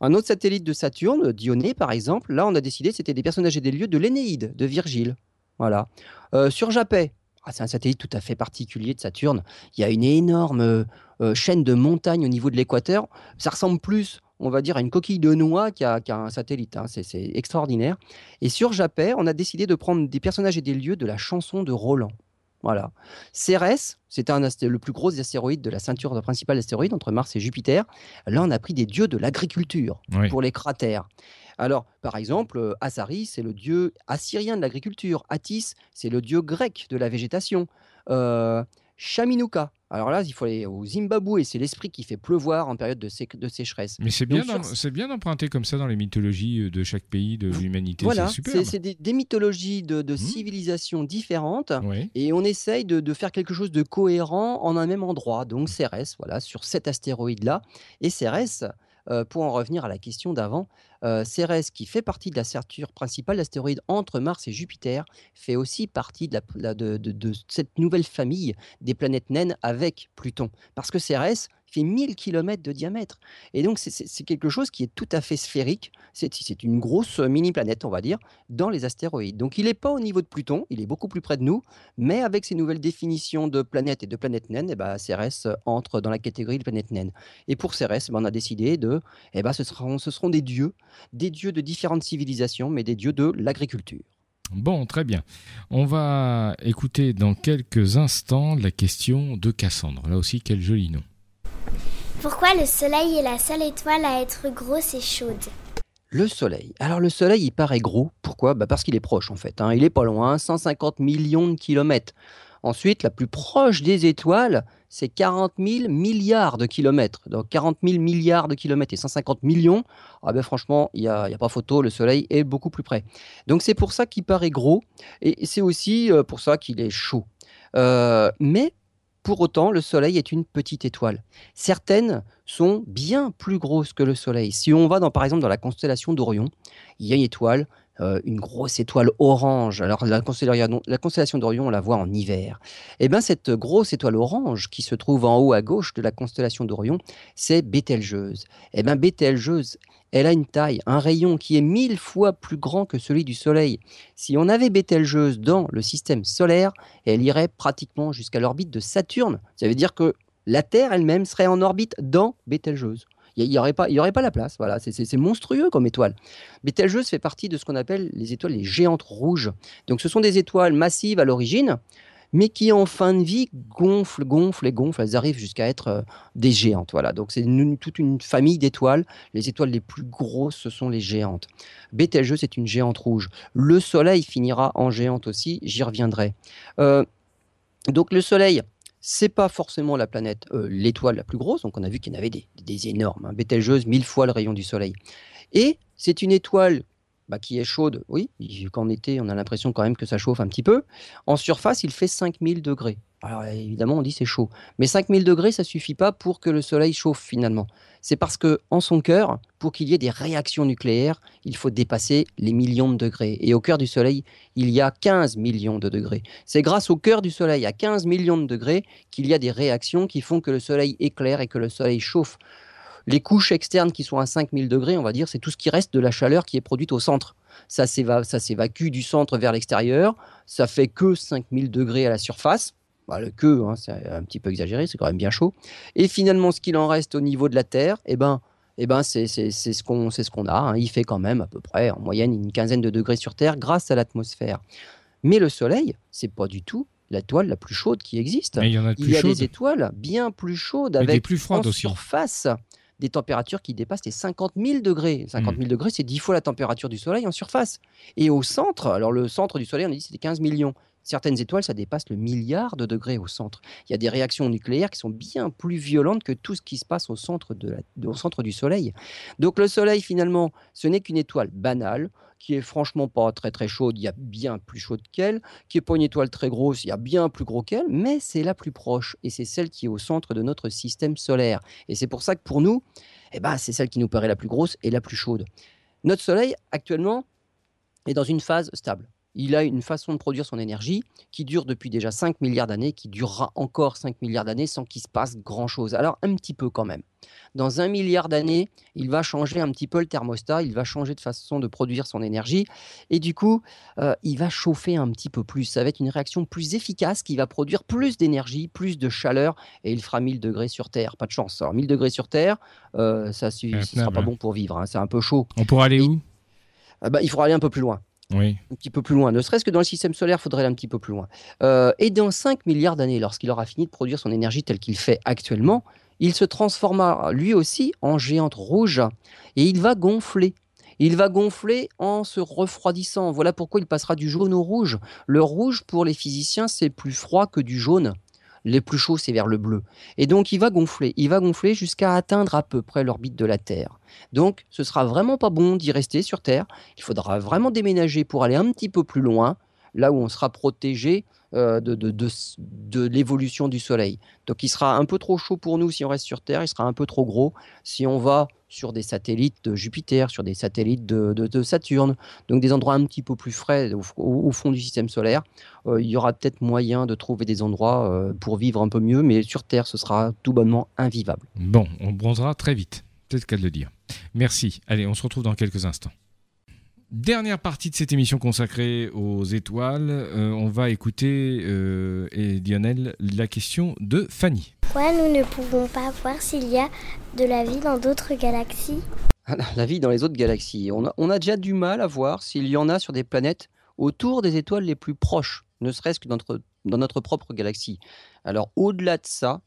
Un autre satellite de Saturne, Dionée par exemple, là on a décidé c'était des personnages et des lieux de l'Énéide de Virgile. Voilà. Euh, sur Japet, ah, c'est un satellite tout à fait particulier de Saturne. Il y a une énorme euh, euh, chaîne de montagnes au niveau de l'équateur. Ça ressemble plus, on va dire, à une coquille de noix qu'à un satellite. Hein. C'est extraordinaire. Et sur Japet, on a décidé de prendre des personnages et des lieux de la chanson de Roland. Voilà. Cérès, c'est le plus gros astéroïde de la ceinture principale d'astéroïdes entre Mars et Jupiter. Là, on a pris des dieux de l'agriculture pour les cratères. Alors, par exemple, euh, Asari, c'est le dieu assyrien de l'agriculture. Atis, c'est le dieu grec de la végétation. Euh, Shaminuka, alors là, il faut aller au Zimbabwe, c'est l'esprit qui fait pleuvoir en période de, sécheresse. Mais c'est bien, bien d'emprunter comme ça dans les mythologies euh, de chaque pays de l'humanité. Voilà, c'est des, mythologies de, mmh. civilisations différentes, et on essaye de, faire quelque chose de cohérent en un même endroit. Donc Cérès, voilà, sur cet astéroïde-là, et Cérès, pour en revenir à la question d'avant, Cérès, qui fait partie de la ceinture principale d'astéroïdes entre Mars et Jupiter, fait aussi partie de, de, cette nouvelle famille des planètes naines avec Pluton. Parce que Cérès, fait 1000 km de diamètre. Et donc, c'est quelque chose qui est tout à fait sphérique. C'est une grosse mini-planète, on va dire, dans les astéroïdes. Donc, il n'est pas au niveau de Pluton, il est beaucoup plus près de nous, mais avec ces nouvelles définitions de planètes et de planètes naines, eh ben, Cérès entre dans la catégorie de planètes naines. Et pour Cérès, eh ben, on a décidé de. Eh ben, ce seront des dieux, des dieux de différentes civilisations, mais des dieux de l'agriculture. Bon, très bien. On va écouter dans quelques instants la question de Cassandre. Là aussi, quel joli nom. Pourquoi le Soleil est la seule étoile à être grosse et chaude le Soleil. Alors le Soleil, il paraît gros. Pourquoi? Bah Parce qu'il est proche en fait. Hein. Il est pas loin, 150 millions de kilomètres. Ensuite, la plus proche des étoiles, c'est 40 000 milliards de kilomètres. Donc 40 000 milliards de kilomètres et 150 millions, ah ben franchement, il n'y a, a, pas photo, le Soleil est beaucoup plus près. Donc c'est pour ça qu'il paraît gros et c'est aussi euh, pour ça qu'il est chaud. Euh, mais pour autant, le Soleil est une petite étoile. Certaines sont bien plus grosses que le Soleil. Si on va dans, par exemple dans la constellation d'Orion, il y a une étoile, euh, une grosse étoile orange. Alors la constellation, d'Orion, on la voit en hiver. Et eh bien cette grosse étoile orange qui se trouve en haut à gauche de la constellation d'Orion, c'est Bételgeuse. Et eh bien Bételgeuse, elle a une taille, un rayon qui est mille fois plus grand que celui du Soleil. Si on avait Bételgeuse dans le système solaire, elle irait pratiquement jusqu'à l'orbite de Saturne. Ça veut dire que la Terre elle-même serait en orbite dans Bételgeuse. Il n'y aurait, pas, aurait pas la place. Voilà, c'est monstrueux comme étoile. Bételgeuse fait partie de ce qu'on appelle les étoiles les géantes rouges. Donc ce sont des étoiles massives à l'origine, mais qui en fin de vie gonflent, gonflent et gonflent. Elles arrivent jusqu'à être euh, des géantes. Voilà. Donc c'est toute une famille d'étoiles. Les étoiles les plus grosses, ce sont les géantes. Bételgeuse est une géante rouge. Le Soleil finira en géante aussi. J'y reviendrai. Euh, donc le Soleil, c'est pas forcément la planète, euh, l'étoile la plus grosse. Donc on a vu qu'il y en avait des, énormes. Hein. Bételgeuse, mille fois le rayon du Soleil. Et c'est une étoile bah, qui est chaude, oui, qu'en été, on a l'impression quand même que ça chauffe un petit peu. En surface, il fait 5000 degrés. Alors évidemment, on dit c'est chaud. Mais 5000 degrés, ça suffit pas pour que le Soleil chauffe finalement. C'est parce que en son cœur, pour qu'il y ait des réactions nucléaires, il faut dépasser les millions de degrés. Et au cœur du Soleil, il y a 15 millions de degrés. C'est grâce au cœur du Soleil, à 15 millions de degrés, qu'il y a des réactions qui font que le Soleil éclaire et que le Soleil chauffe. Les couches externes qui sont à 5000 degrés, on va dire, c'est tout ce qui reste de la chaleur qui est produite au centre. Ça s'évacue du centre vers l'extérieur. Ça fait que 5000 degrés à la surface. Bah, le que, hein, c'est un petit peu exagéré, c'est quand même bien chaud. Et finalement, ce qu'il en reste au niveau de la Terre, eh ben, eh ben c'est ce qu'on ce qu'on a. Hein. Il fait quand même à peu près en moyenne une quinzaine de degrés sur Terre grâce à l'atmosphère. Mais le Soleil, c'est pas du tout l'étoile la plus chaude qui existe. il y, en a, il y a des étoiles bien plus chaudes avec plus froides en surface des températures qui dépassent les 50 000 degrés. 50 000 mmh. degrés, c'est 10 fois la température du Soleil en surface. Et au centre, alors le centre du Soleil, on a dit c'était 15 millions. Certaines étoiles, ça dépasse le milliard de degrés au centre. Il y a des réactions nucléaires qui sont bien plus violentes que tout ce qui se passe au centre, de au centre du Soleil. Donc le Soleil, finalement, ce n'est qu'une étoile banale qui est franchement pas très très chaude, il y a bien plus chaude qu'elle, qui est pas une étoile très grosse, il y a bien plus gros qu'elle, mais c'est la plus proche et c'est celle qui est au centre de notre système solaire. Et c'est pour ça que pour nous, eh ben, c'est celle qui nous paraît la plus grosse et la plus chaude. Notre Soleil, actuellement, est dans une phase stable il a une façon de produire son énergie qui dure depuis déjà 5 milliards d'années, qui durera encore 5 milliards d'années sans qu'il se passe grand-chose. Alors un petit peu quand même. Dans un milliard d'années, il va changer un petit peu le thermostat, il va changer de façon de produire son énergie, et du coup, euh, il va chauffer un petit peu plus. Ça va être une réaction plus efficace qui va produire plus d'énergie, plus de chaleur, et il fera 1000 degrés sur Terre. Pas de chance. Alors 1000 degrés sur Terre, euh, ça ne sera pas bon pour vivre, hein. c'est un peu chaud. On pourra aller où? Ah bah, Il faudra aller un peu plus loin. Un petit peu plus loin. Ne serait-ce que dans le système solaire, il faudrait aller un petit peu plus loin. Euh, et dans 5 milliards d'années, lorsqu'il aura fini de produire son énergie telle qu'il fait actuellement, il se transformera lui aussi en géante rouge et il va gonfler. Il va gonfler en se refroidissant. Voilà pourquoi il passera du jaune au rouge. Le rouge, pour les physiciens, c'est plus froid que du jaune. Les plus chauds, c'est vers le bleu. Et donc, il va gonfler. Il va gonfler jusqu'à atteindre à peu près l'orbite de la Terre. Donc, ce sera vraiment pas bon d'y rester sur Terre. Il faudra vraiment déménager pour aller un petit peu plus loin, là où on sera protégé euh, de, de, de, l'évolution du Soleil. Donc il sera un peu trop chaud pour nous si on reste sur Terre, il sera un peu trop gros si on va sur des satellites de Jupiter, sur des satellites de, Saturne, donc des endroits un petit peu plus frais au, fond du système solaire. Euh, il y aura peut-être moyen de trouver des endroits euh, pour vivre un peu mieux, mais sur Terre, ce sera tout bonnement invivable. Bon, on bronzera très vite, peut-être qu'à le dire. Merci. Allez, on se retrouve dans quelques instants. Dernière partie de cette émission consacrée aux étoiles, euh, on va écouter, euh, et Lionel, la question de Fanny. Pourquoi nous ne pouvons pas voir s'il y a de la vie dans d'autres galaxies? Ah, La vie dans les autres galaxies. On a, on a déjà du mal à voir s'il y en a sur des planètes autour des étoiles les plus proches, ne serait-ce que dans notre, dans notre propre galaxie. Alors au-delà de ça,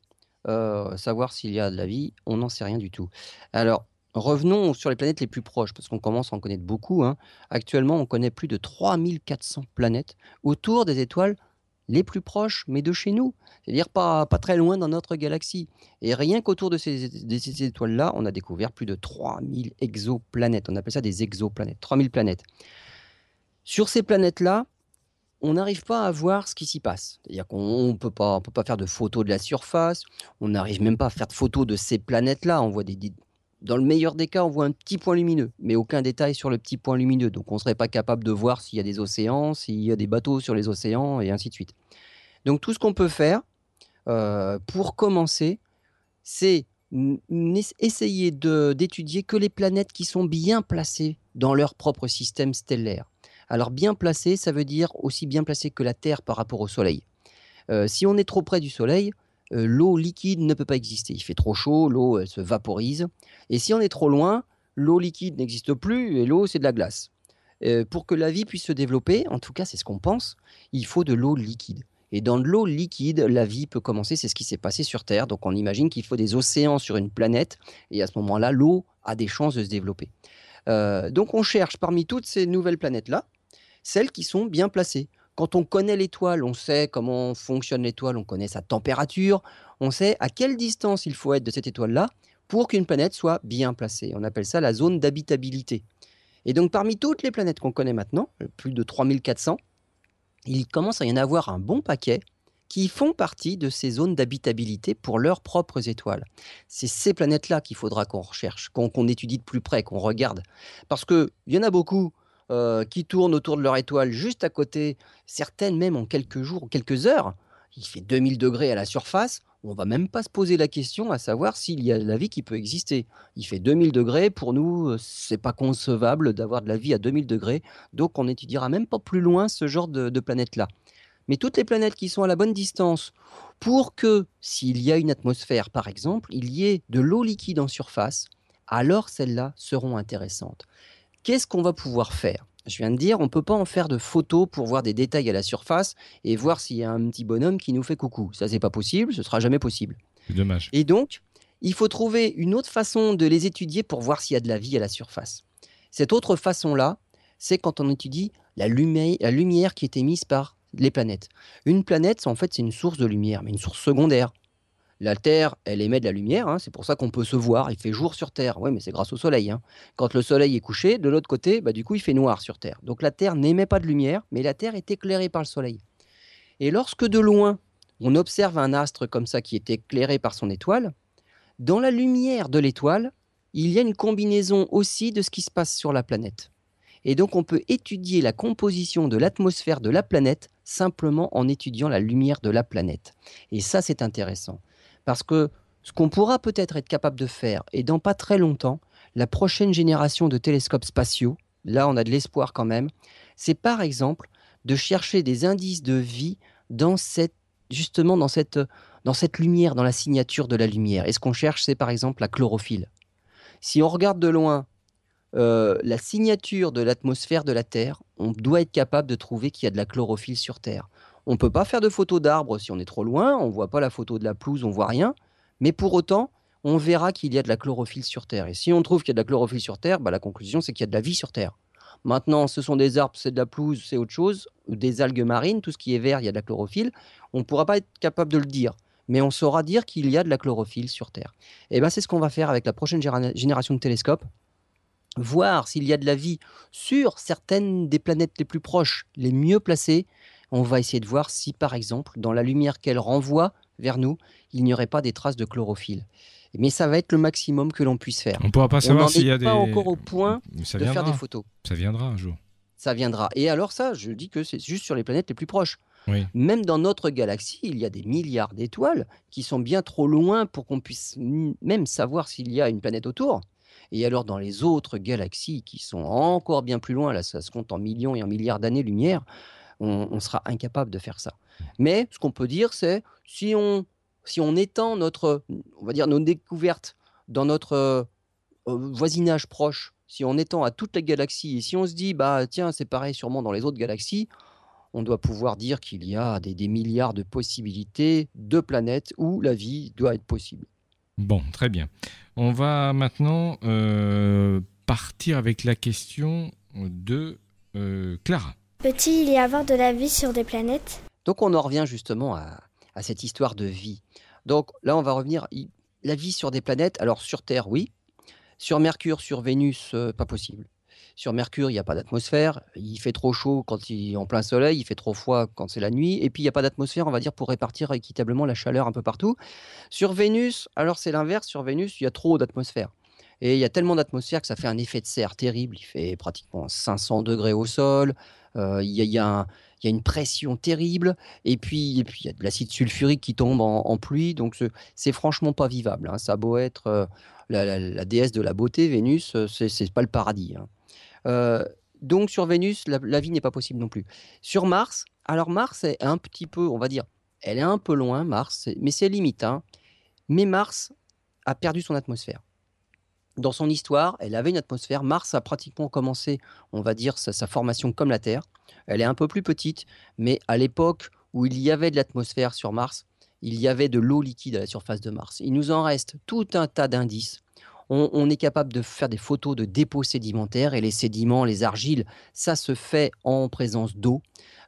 euh, savoir s'il y a de la vie, on n'en sait rien du tout. Alors Revenons sur les planètes les plus proches, parce qu'on commence à en connaître beaucoup. Hein. Actuellement, on connaît plus de 3400 planètes autour des étoiles les plus proches, mais de chez nous, c'est-à-dire pas, pas très loin dans notre galaxie. Et rien qu'autour de ces, étoiles-là, on a découvert plus de 3000 exoplanètes. On appelle ça des exoplanètes, 3000 planètes. Sur ces planètes-là, on n'arrive pas à voir ce qui s'y passe. C'est-à-dire qu'on ne peut pas, peut pas faire de photos de la surface, on n'arrive même pas à faire de photos de ces planètes-là. On voit des, dans le meilleur des cas, on voit un petit point lumineux, mais aucun détail sur le petit point lumineux. Donc on ne serait pas capable de voir s'il y a des océans, s'il y a des bateaux sur les océans, et ainsi de suite. Donc tout ce qu'on peut faire, euh, pour commencer, c'est essayer d'étudier que les planètes qui sont bien placées dans leur propre système stellaire. Alors bien placées, ça veut dire aussi bien placées que la Terre par rapport au Soleil. Euh, si on est trop près du Soleil, l'eau liquide ne peut pas exister. Il fait trop chaud, l'eau se vaporise. Et si on est trop loin, l'eau liquide n'existe plus et l'eau c'est de la glace. Pour que la vie puisse se développer, en tout cas c'est ce qu'on pense, il faut de l'eau liquide. Et dans de l'eau liquide, la vie peut commencer, c'est ce qui s'est passé sur Terre. Donc on imagine qu'il faut des océans sur une planète, et à ce moment-là, l'eau a des chances de se développer. Donc on cherche parmi toutes ces nouvelles planètes-là, celles qui sont bien placées. Quand on connaît l'étoile, on sait comment fonctionne l'étoile, on connaît sa température, on sait à quelle distance il faut être de cette étoile-là pour qu'une planète soit bien placée. On appelle ça la zone d'habitabilité. Et donc parmi toutes les planètes qu'on connaît maintenant, plus de 3400, il commence à y en avoir un bon paquet qui font partie de ces zones d'habitabilité pour leurs propres étoiles. C'est ces planètes-là qu'il faudra qu'on recherche, qu'on étudie de plus près, qu'on regarde. Parce qu'il y en a beaucoup euh, qui tournent autour de leur étoile juste à côté, certaines même en quelques jours, quelques heures. Il fait 2000 degrés à la surface, on va même pas se poser la question à savoir s'il y a de la vie qui peut exister. Il fait 2000 degrés, pour nous, c'est pas concevable d'avoir de la vie à 2000 degrés, donc on n'étudiera même pas plus loin ce genre de, de planètes-là. Mais toutes les planètes qui sont à la bonne distance, pour que, s'il y a une atmosphère par exemple, il y ait de l'eau liquide en surface, alors celles-là seront intéressantes. Qu'est-ce qu'on va pouvoir faire? Je viens de dire, on ne peut pas en faire de photos pour voir des détails à la surface et voir s'il y a un petit bonhomme qui nous fait coucou. Ça, c'est pas possible, ce sera jamais possible. C'est dommage. Et donc, il faut trouver une autre façon de les étudier pour voir s'il y a de la vie à la surface. Cette autre façon-là, c'est quand on étudie la, la lumière qui est émise par les planètes. Une planète, en fait, c'est une source de lumière, mais une source secondaire. La Terre, elle émet de la lumière, hein, c'est pour ça qu'on peut se voir, il fait jour sur Terre. Oui, mais c'est grâce au Soleil. Hein. Quand le Soleil est couché, de l'autre côté, bah, du coup, il fait noir sur Terre. Donc la Terre n'émet pas de lumière, mais la Terre est éclairée par le Soleil. Et lorsque de loin, on observe un astre comme ça qui est éclairé par son étoile, dans la lumière de l'étoile, il y a une combinaison aussi de ce qui se passe sur la planète. Et donc on peut étudier la composition de l'atmosphère de la planète simplement en étudiant la lumière de la planète. Et ça, c'est intéressant. Parce que ce qu'on pourra peut-être être capable de faire, et dans pas très longtemps, la prochaine génération de télescopes spatiaux, là on a de l'espoir quand même, c'est par exemple de chercher des indices de vie dans cette, justement dans cette, dans cette lumière, dans la signature de la lumière. Et ce qu'on cherche, c'est par exemple la chlorophylle. Si on regarde de loin euh, la signature de l'atmosphère de la Terre, on doit être capable de trouver qu'il y a de la chlorophylle sur Terre. On ne peut pas faire de photos d'arbres si on est trop loin, on ne voit pas la photo de la pelouse, on voit rien. Mais pour autant, on verra qu'il y a de la chlorophylle sur Terre. Et si on trouve qu'il y a de la chlorophylle sur Terre, bah, la conclusion, c'est qu'il y a de la vie sur Terre. Maintenant, ce sont des arbres, c'est de la pelouse, c'est autre chose, des algues marines, tout ce qui est vert, il y a de la chlorophylle. On ne pourra pas être capable de le dire, mais on saura dire qu'il y a de la chlorophylle sur Terre. Et ben, c'est ce qu'on va faire avec la prochaine génération de télescopes. Voir s'il y a de la vie sur certaines des planètes les plus proches, les mieux placées, on va essayer de voir si, par exemple, dans la lumière qu'elle renvoie vers nous, il n'y aurait pas des traces de chlorophylle. Mais ça va être le maximum que l'on puisse faire. On ne pourra pas savoir s'il y a des. pas encore au point de faire des photos. Ça viendra un jour. Ça viendra. Et alors ça, je dis que c'est juste sur les planètes les plus proches. Même dans notre galaxie, il y a des milliards d'étoiles qui sont bien trop loin pour qu'on puisse même savoir s'il y a une planète autour. Et alors dans les autres galaxies qui sont encore bien plus loin, là ça se compte en millions et en milliards d'années-lumière, on, sera incapable de faire ça. Mais ce qu'on peut dire, c'est si on, si on étend notre, on va dire, nos découvertes dans notre euh, voisinage proche, si on étend à toute la galaxie, et si on se dit, bah tiens, c'est pareil sûrement dans les autres galaxies, on doit pouvoir dire qu'il y a des, milliards de possibilités de planètes où la vie doit être possible. Bon, très bien. On va maintenant euh, partir avec la question de euh, Clara. Peut-il y avoir de la vie sur des planètes? Donc on en revient justement à, cette histoire de vie. Donc là on va revenir, la vie sur des planètes, alors sur Terre oui, sur Mercure, sur Vénus, euh, pas possible. Sur Mercure, il n'y a pas d'atmosphère, il fait trop chaud quand il est en plein soleil, il fait trop froid quand c'est la nuit, et puis il n'y a pas d'atmosphère, on va dire, pour répartir équitablement la chaleur un peu partout. Sur Vénus, alors c'est l'inverse, sur Vénus, il y a trop d'atmosphère. Et il y a tellement d'atmosphère que ça fait un effet de serre terrible. Il fait pratiquement 500 degrés au sol. Euh, il y, a, une pression terrible. Et puis, il y a de l'acide sulfurique qui tombe en, pluie. Donc, c'est franchement pas vivable. Hein. Ça a beau être euh, la, déesse de la beauté, Vénus, euh, c'est pas le paradis. Hein. donc, sur Vénus, la, la vie n'est pas possible non plus. Sur Mars, alors Mars est un petit peu, on va dire, elle est un peu loin, Mars, mais c'est limite. Hein. Mais Mars a perdu son atmosphère dans son histoire, elle avait une atmosphère. Mars a pratiquement commencé, on va dire, sa, formation comme la Terre. Elle est un peu plus petite, mais à l'époque où il y avait de l'atmosphère sur Mars, il y avait de l'eau liquide à la surface de Mars. Il nous en reste tout un tas d'indices. On, est capable de faire des photos de dépôts sédimentaires et les sédiments, les argiles, ça se fait en présence d'eau.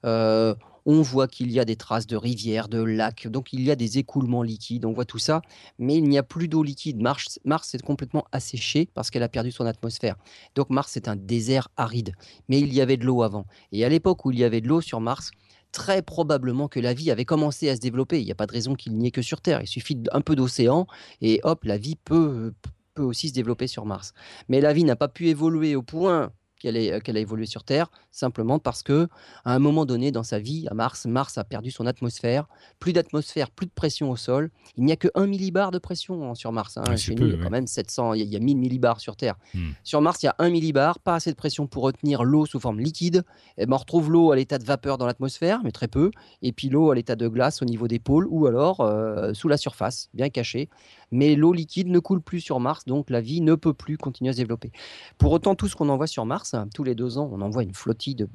Euh, On voit qu'il y a des traces de rivières, de lacs, donc il y a des écoulements liquides, on voit tout ça, mais il n'y a plus d'eau liquide. Mars, Mars est complètement asséché parce qu'elle a perdu son atmosphère. Donc Mars est un désert aride, mais il y avait de l'eau avant. Et à l'époque où il y avait de l'eau sur Mars, très probablement que la vie avait commencé à se développer. Il n'y a pas de raison qu'il n'y ait que sur Terre. Il suffit d'un peu d'océan et hop, la vie peut, peut aussi se développer sur Mars. Mais la vie n'a pas pu évoluer au point euh, qu'elle a évolué sur Terre, simplement parce que à un moment donné dans sa vie, à Mars, Mars a perdu son atmosphère, plus d'atmosphère, plus de pression au sol. Il n'y a que 1 millibar de pression hein, sur Mars. Hein. Chez nous, il y a quand même 700, il y a, 1000 millibars sur Terre. Hmm. Sur Mars, il y a 1 millibar, pas assez de pression pour retenir l'eau sous forme liquide. Et ben, on retrouve l'eau à l'état de vapeur dans l'atmosphère, mais très peu, et puis l'eau à l'état de glace au niveau des pôles ou alors euh, sous la surface, bien cachée mais l'eau liquide ne coule plus sur Mars, donc la vie ne peut plus continuer à se développer. Pour autant, tout ce qu'on envoie sur Mars, tous les deux ans, on envoie une flottille de,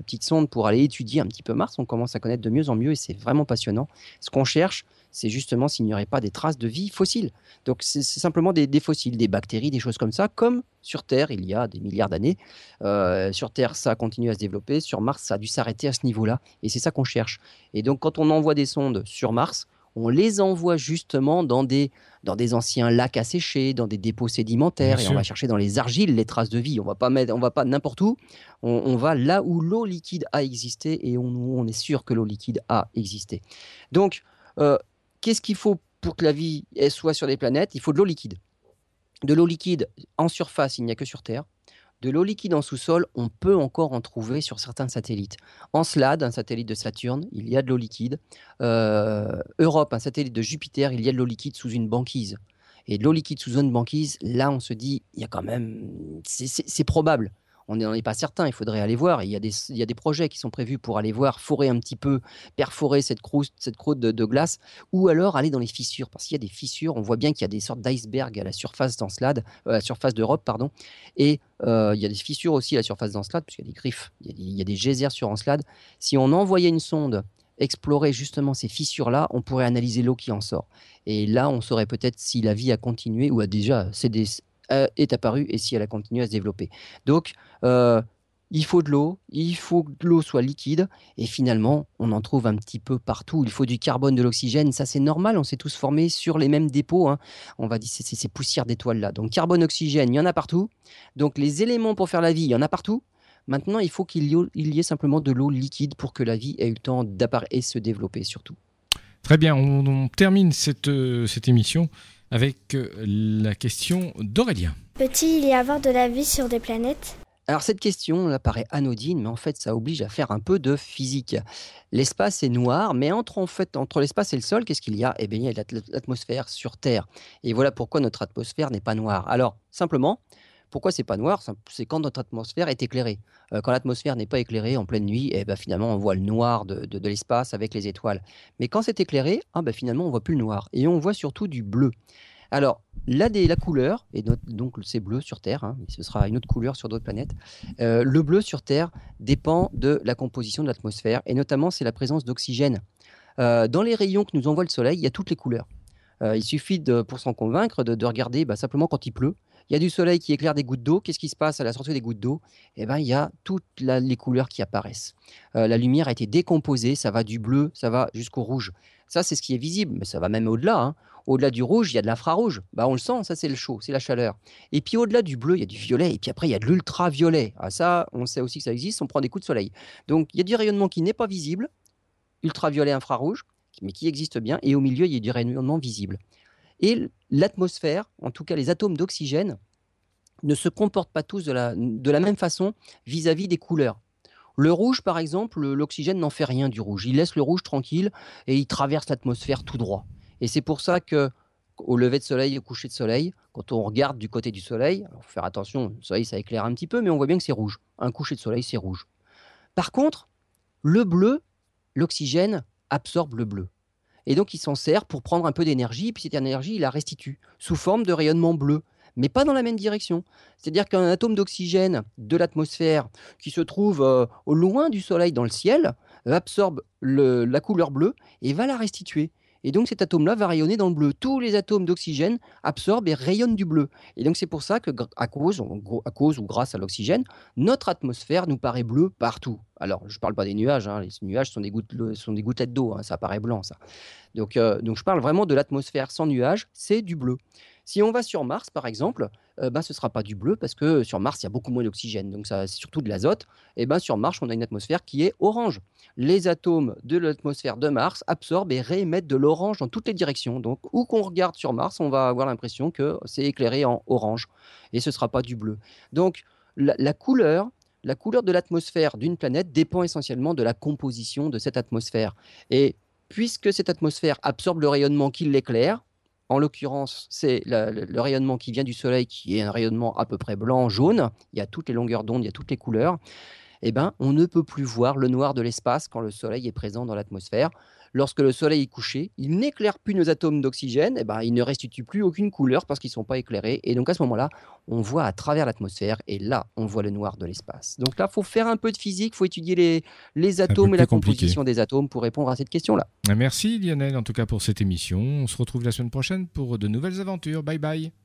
petites sondes pour aller étudier un petit peu Mars. On commence à connaître de mieux en mieux et c'est vraiment passionnant. Ce qu'on cherche, c'est justement s'il n'y aurait pas des traces de vie fossile. Donc c'est simplement des, fossiles, des bactéries, des choses comme ça, comme sur Terre il y a des milliards d'années. Euh, sur Terre, ça a continué à se développer. Sur Mars, ça a dû s'arrêter à ce niveau-là. Et c'est ça qu'on cherche. Et donc quand on envoie des sondes sur Mars, on les envoie justement dans des, dans des anciens lacs asséchés, dans des dépôts sédimentaires, et on va chercher dans les argiles les traces de vie. On va pas mettre, on va pas n'importe où. On, va là où l'eau liquide a existé et on, on est sûr que l'eau liquide a existé. Donc, euh, qu'est-ce qu'il faut pour que la vie soit sur des planètes? Il faut de l'eau liquide. De l'eau liquide en surface, il n'y a que sur Terre. De l'eau liquide en sous-sol, on peut encore en trouver sur certains satellites. Encelade, un satellite de Saturne, il y a de l'eau liquide. Euh, Europe, un satellite de Jupiter, il y a de l'eau liquide sous une banquise. Et de l'eau liquide sous une banquise, là, on se dit, il y a quand même. C'est probable on n'en est pas certain, il faudrait aller voir. Il y, a des, projets qui sont prévus pour aller voir, forer un petit peu, perforer cette croûte, cette croûte de, glace, ou alors aller dans les fissures, parce qu'il y a des fissures, on voit bien qu'il y a des sortes d'icebergs à la surface d'Encelade, euh, à la surface d'Europe, pardon, et euh, il y a des fissures aussi à la surface d'Encelade, puisqu'il y a des griffes, il y a des, geysers sur Encelade. Si on envoyait une sonde explorer justement ces fissures-là, on pourrait analyser l'eau qui en sort. Et là, on saurait peut-être si la vie a continué ou a déjà cédé, euh, est apparue et si elle a continué à se développer. Donc, euh, il faut de l'eau, il faut que l'eau soit liquide, et finalement, on en trouve un petit peu partout. Il faut du carbone, de l'oxygène, ça c'est normal, on s'est tous formés sur les mêmes dépôts. Hein. On va dire ces poussières d'étoiles-là. Donc carbone, oxygène, il y en a partout. Donc les éléments pour faire la vie, il y en a partout. Maintenant, il faut qu'il y, ait simplement de l'eau liquide pour que la vie ait eu le temps d'apparaître et se développer surtout. Très bien, on, termine cette, euh, cette émission avec euh, la question d'Aurélien. Peut-il y avoir de la vie sur des planètes? Alors cette question là, paraît anodine, mais en fait ça oblige à faire un peu de physique. L'espace est noir, mais entre, en fait, entre l'espace et le sol, qu'est-ce qu'il y a? Eh bien il y a l'atmosphère sur Terre. Et voilà pourquoi notre atmosphère n'est pas noire. Alors simplement, pourquoi c'est pas noir C'est quand notre atmosphère est éclairée. Euh, quand l'atmosphère n'est pas éclairée en pleine nuit, eh ben, finalement on voit le noir de, l'espace avec les étoiles. Mais quand c'est éclairé, ah, ben, finalement on voit plus le noir et on voit surtout du bleu. Alors la, la couleur, et donc c'est bleu sur Terre, hein, mais ce sera une autre couleur sur d'autres planètes. Euh, le bleu sur Terre dépend de la composition de l'atmosphère et notamment c'est la présence d'oxygène. Euh, dans les rayons que nous envoie le Soleil, il y a toutes les couleurs. il suffit de, pour s'en convaincre de, regarder bah, simplement quand il pleut il y a du soleil qui éclaire des gouttes d'eau. Qu'est-ce qui se passe à la sortie des gouttes d'eau? Eh ben, il y a toutes les couleurs qui apparaissent. Euh, la lumière a été décomposée, ça va du bleu, ça va jusqu'au rouge. Ça, c'est ce qui est visible, mais ça va même au-delà. Hein. Au-delà du rouge, il y a de l'infrarouge. Bah, on le sent, ça c'est le chaud, c'est la chaleur. Et puis au-delà du bleu, il y a du violet. Et puis après, il y a de l'ultraviolet. Ah, ça, on sait aussi que ça existe, on prend des coups de soleil. Donc il y a du rayonnement qui n'est pas visible, ultraviolet, infrarouge, mais qui existe bien. Et au milieu, il y a du rayonnement visible. Et l'atmosphère, en tout cas les atomes d'oxygène, ne se comportent pas tous de la, même façon vis-à-vis des couleurs. Le rouge, par exemple, l'oxygène n'en fait rien du rouge. Il laisse le rouge tranquille et il traverse l'atmosphère tout droit. Et c'est pour ça que au lever de soleil, au coucher de soleil, quand on regarde du côté du soleil, il faut faire attention, le soleil ça éclaire un petit peu, mais on voit bien que c'est rouge. Un coucher de soleil, c'est rouge. Par contre, le bleu, l'oxygène absorbe le bleu. Et donc, il s'en sert pour prendre un peu d'énergie, puis cette énergie, il la restitue sous forme de rayonnement bleu, mais pas dans la même direction. C'est-à-dire qu'un atome d'oxygène de l'atmosphère qui se trouve euh, au loin du Soleil dans le ciel absorbe la couleur bleue et va la restituer. Et donc cet atome-là va rayonner dans le bleu. Tous les atomes d'oxygène absorbent et rayonnent du bleu. Et donc c'est pour ça que à cause, à cause ou grâce à l'oxygène, notre atmosphère nous paraît bleue partout. Alors, je ne parle pas des nuages, hein. les nuages sont des, sont des gouttelettes d'eau, hein. ça paraît blanc ça. Donc, euh, donc je parle vraiment de l'atmosphère sans nuages, c'est du bleu. Si on va sur Mars, par exemple, ben, ce ne sera pas du bleu parce que sur Mars, il y a beaucoup moins d'oxygène, donc c'est surtout de l'azote. Et ben, sur Mars, on a une atmosphère qui est orange. Les atomes de l'atmosphère de Mars absorbent et réémettent de l'orange dans toutes les directions. Donc, où qu'on regarde sur Mars, on va avoir l'impression que c'est éclairé en orange et ce ne sera pas du bleu. Donc, la, couleur, la couleur de l'atmosphère d'une planète dépend essentiellement de la composition de cette atmosphère. Et puisque cette atmosphère absorbe le rayonnement qui l'éclaire, en l'occurrence, c'est le, rayonnement qui vient du Soleil, qui est un rayonnement à peu près blanc-jaune. Il y a toutes les longueurs d'onde, il y a toutes les couleurs. Eh ben, on ne peut plus voir le noir de l'espace quand le Soleil est présent dans l'atmosphère lorsque le soleil est couché, il n'éclaire plus nos atomes d'oxygène, et eh ben, il ne restitue plus aucune couleur parce qu'ils ne sont pas éclairés. Et donc à ce moment-là, on voit à travers l'atmosphère et là, on voit le noir de l'espace. Donc là, il faut faire un peu de physique, il faut étudier les, les atomes et la composition des atomes pour répondre à cette question-là. Merci Lionel, en tout cas pour cette émission. On se retrouve la semaine prochaine pour de nouvelles aventures. Bye bye.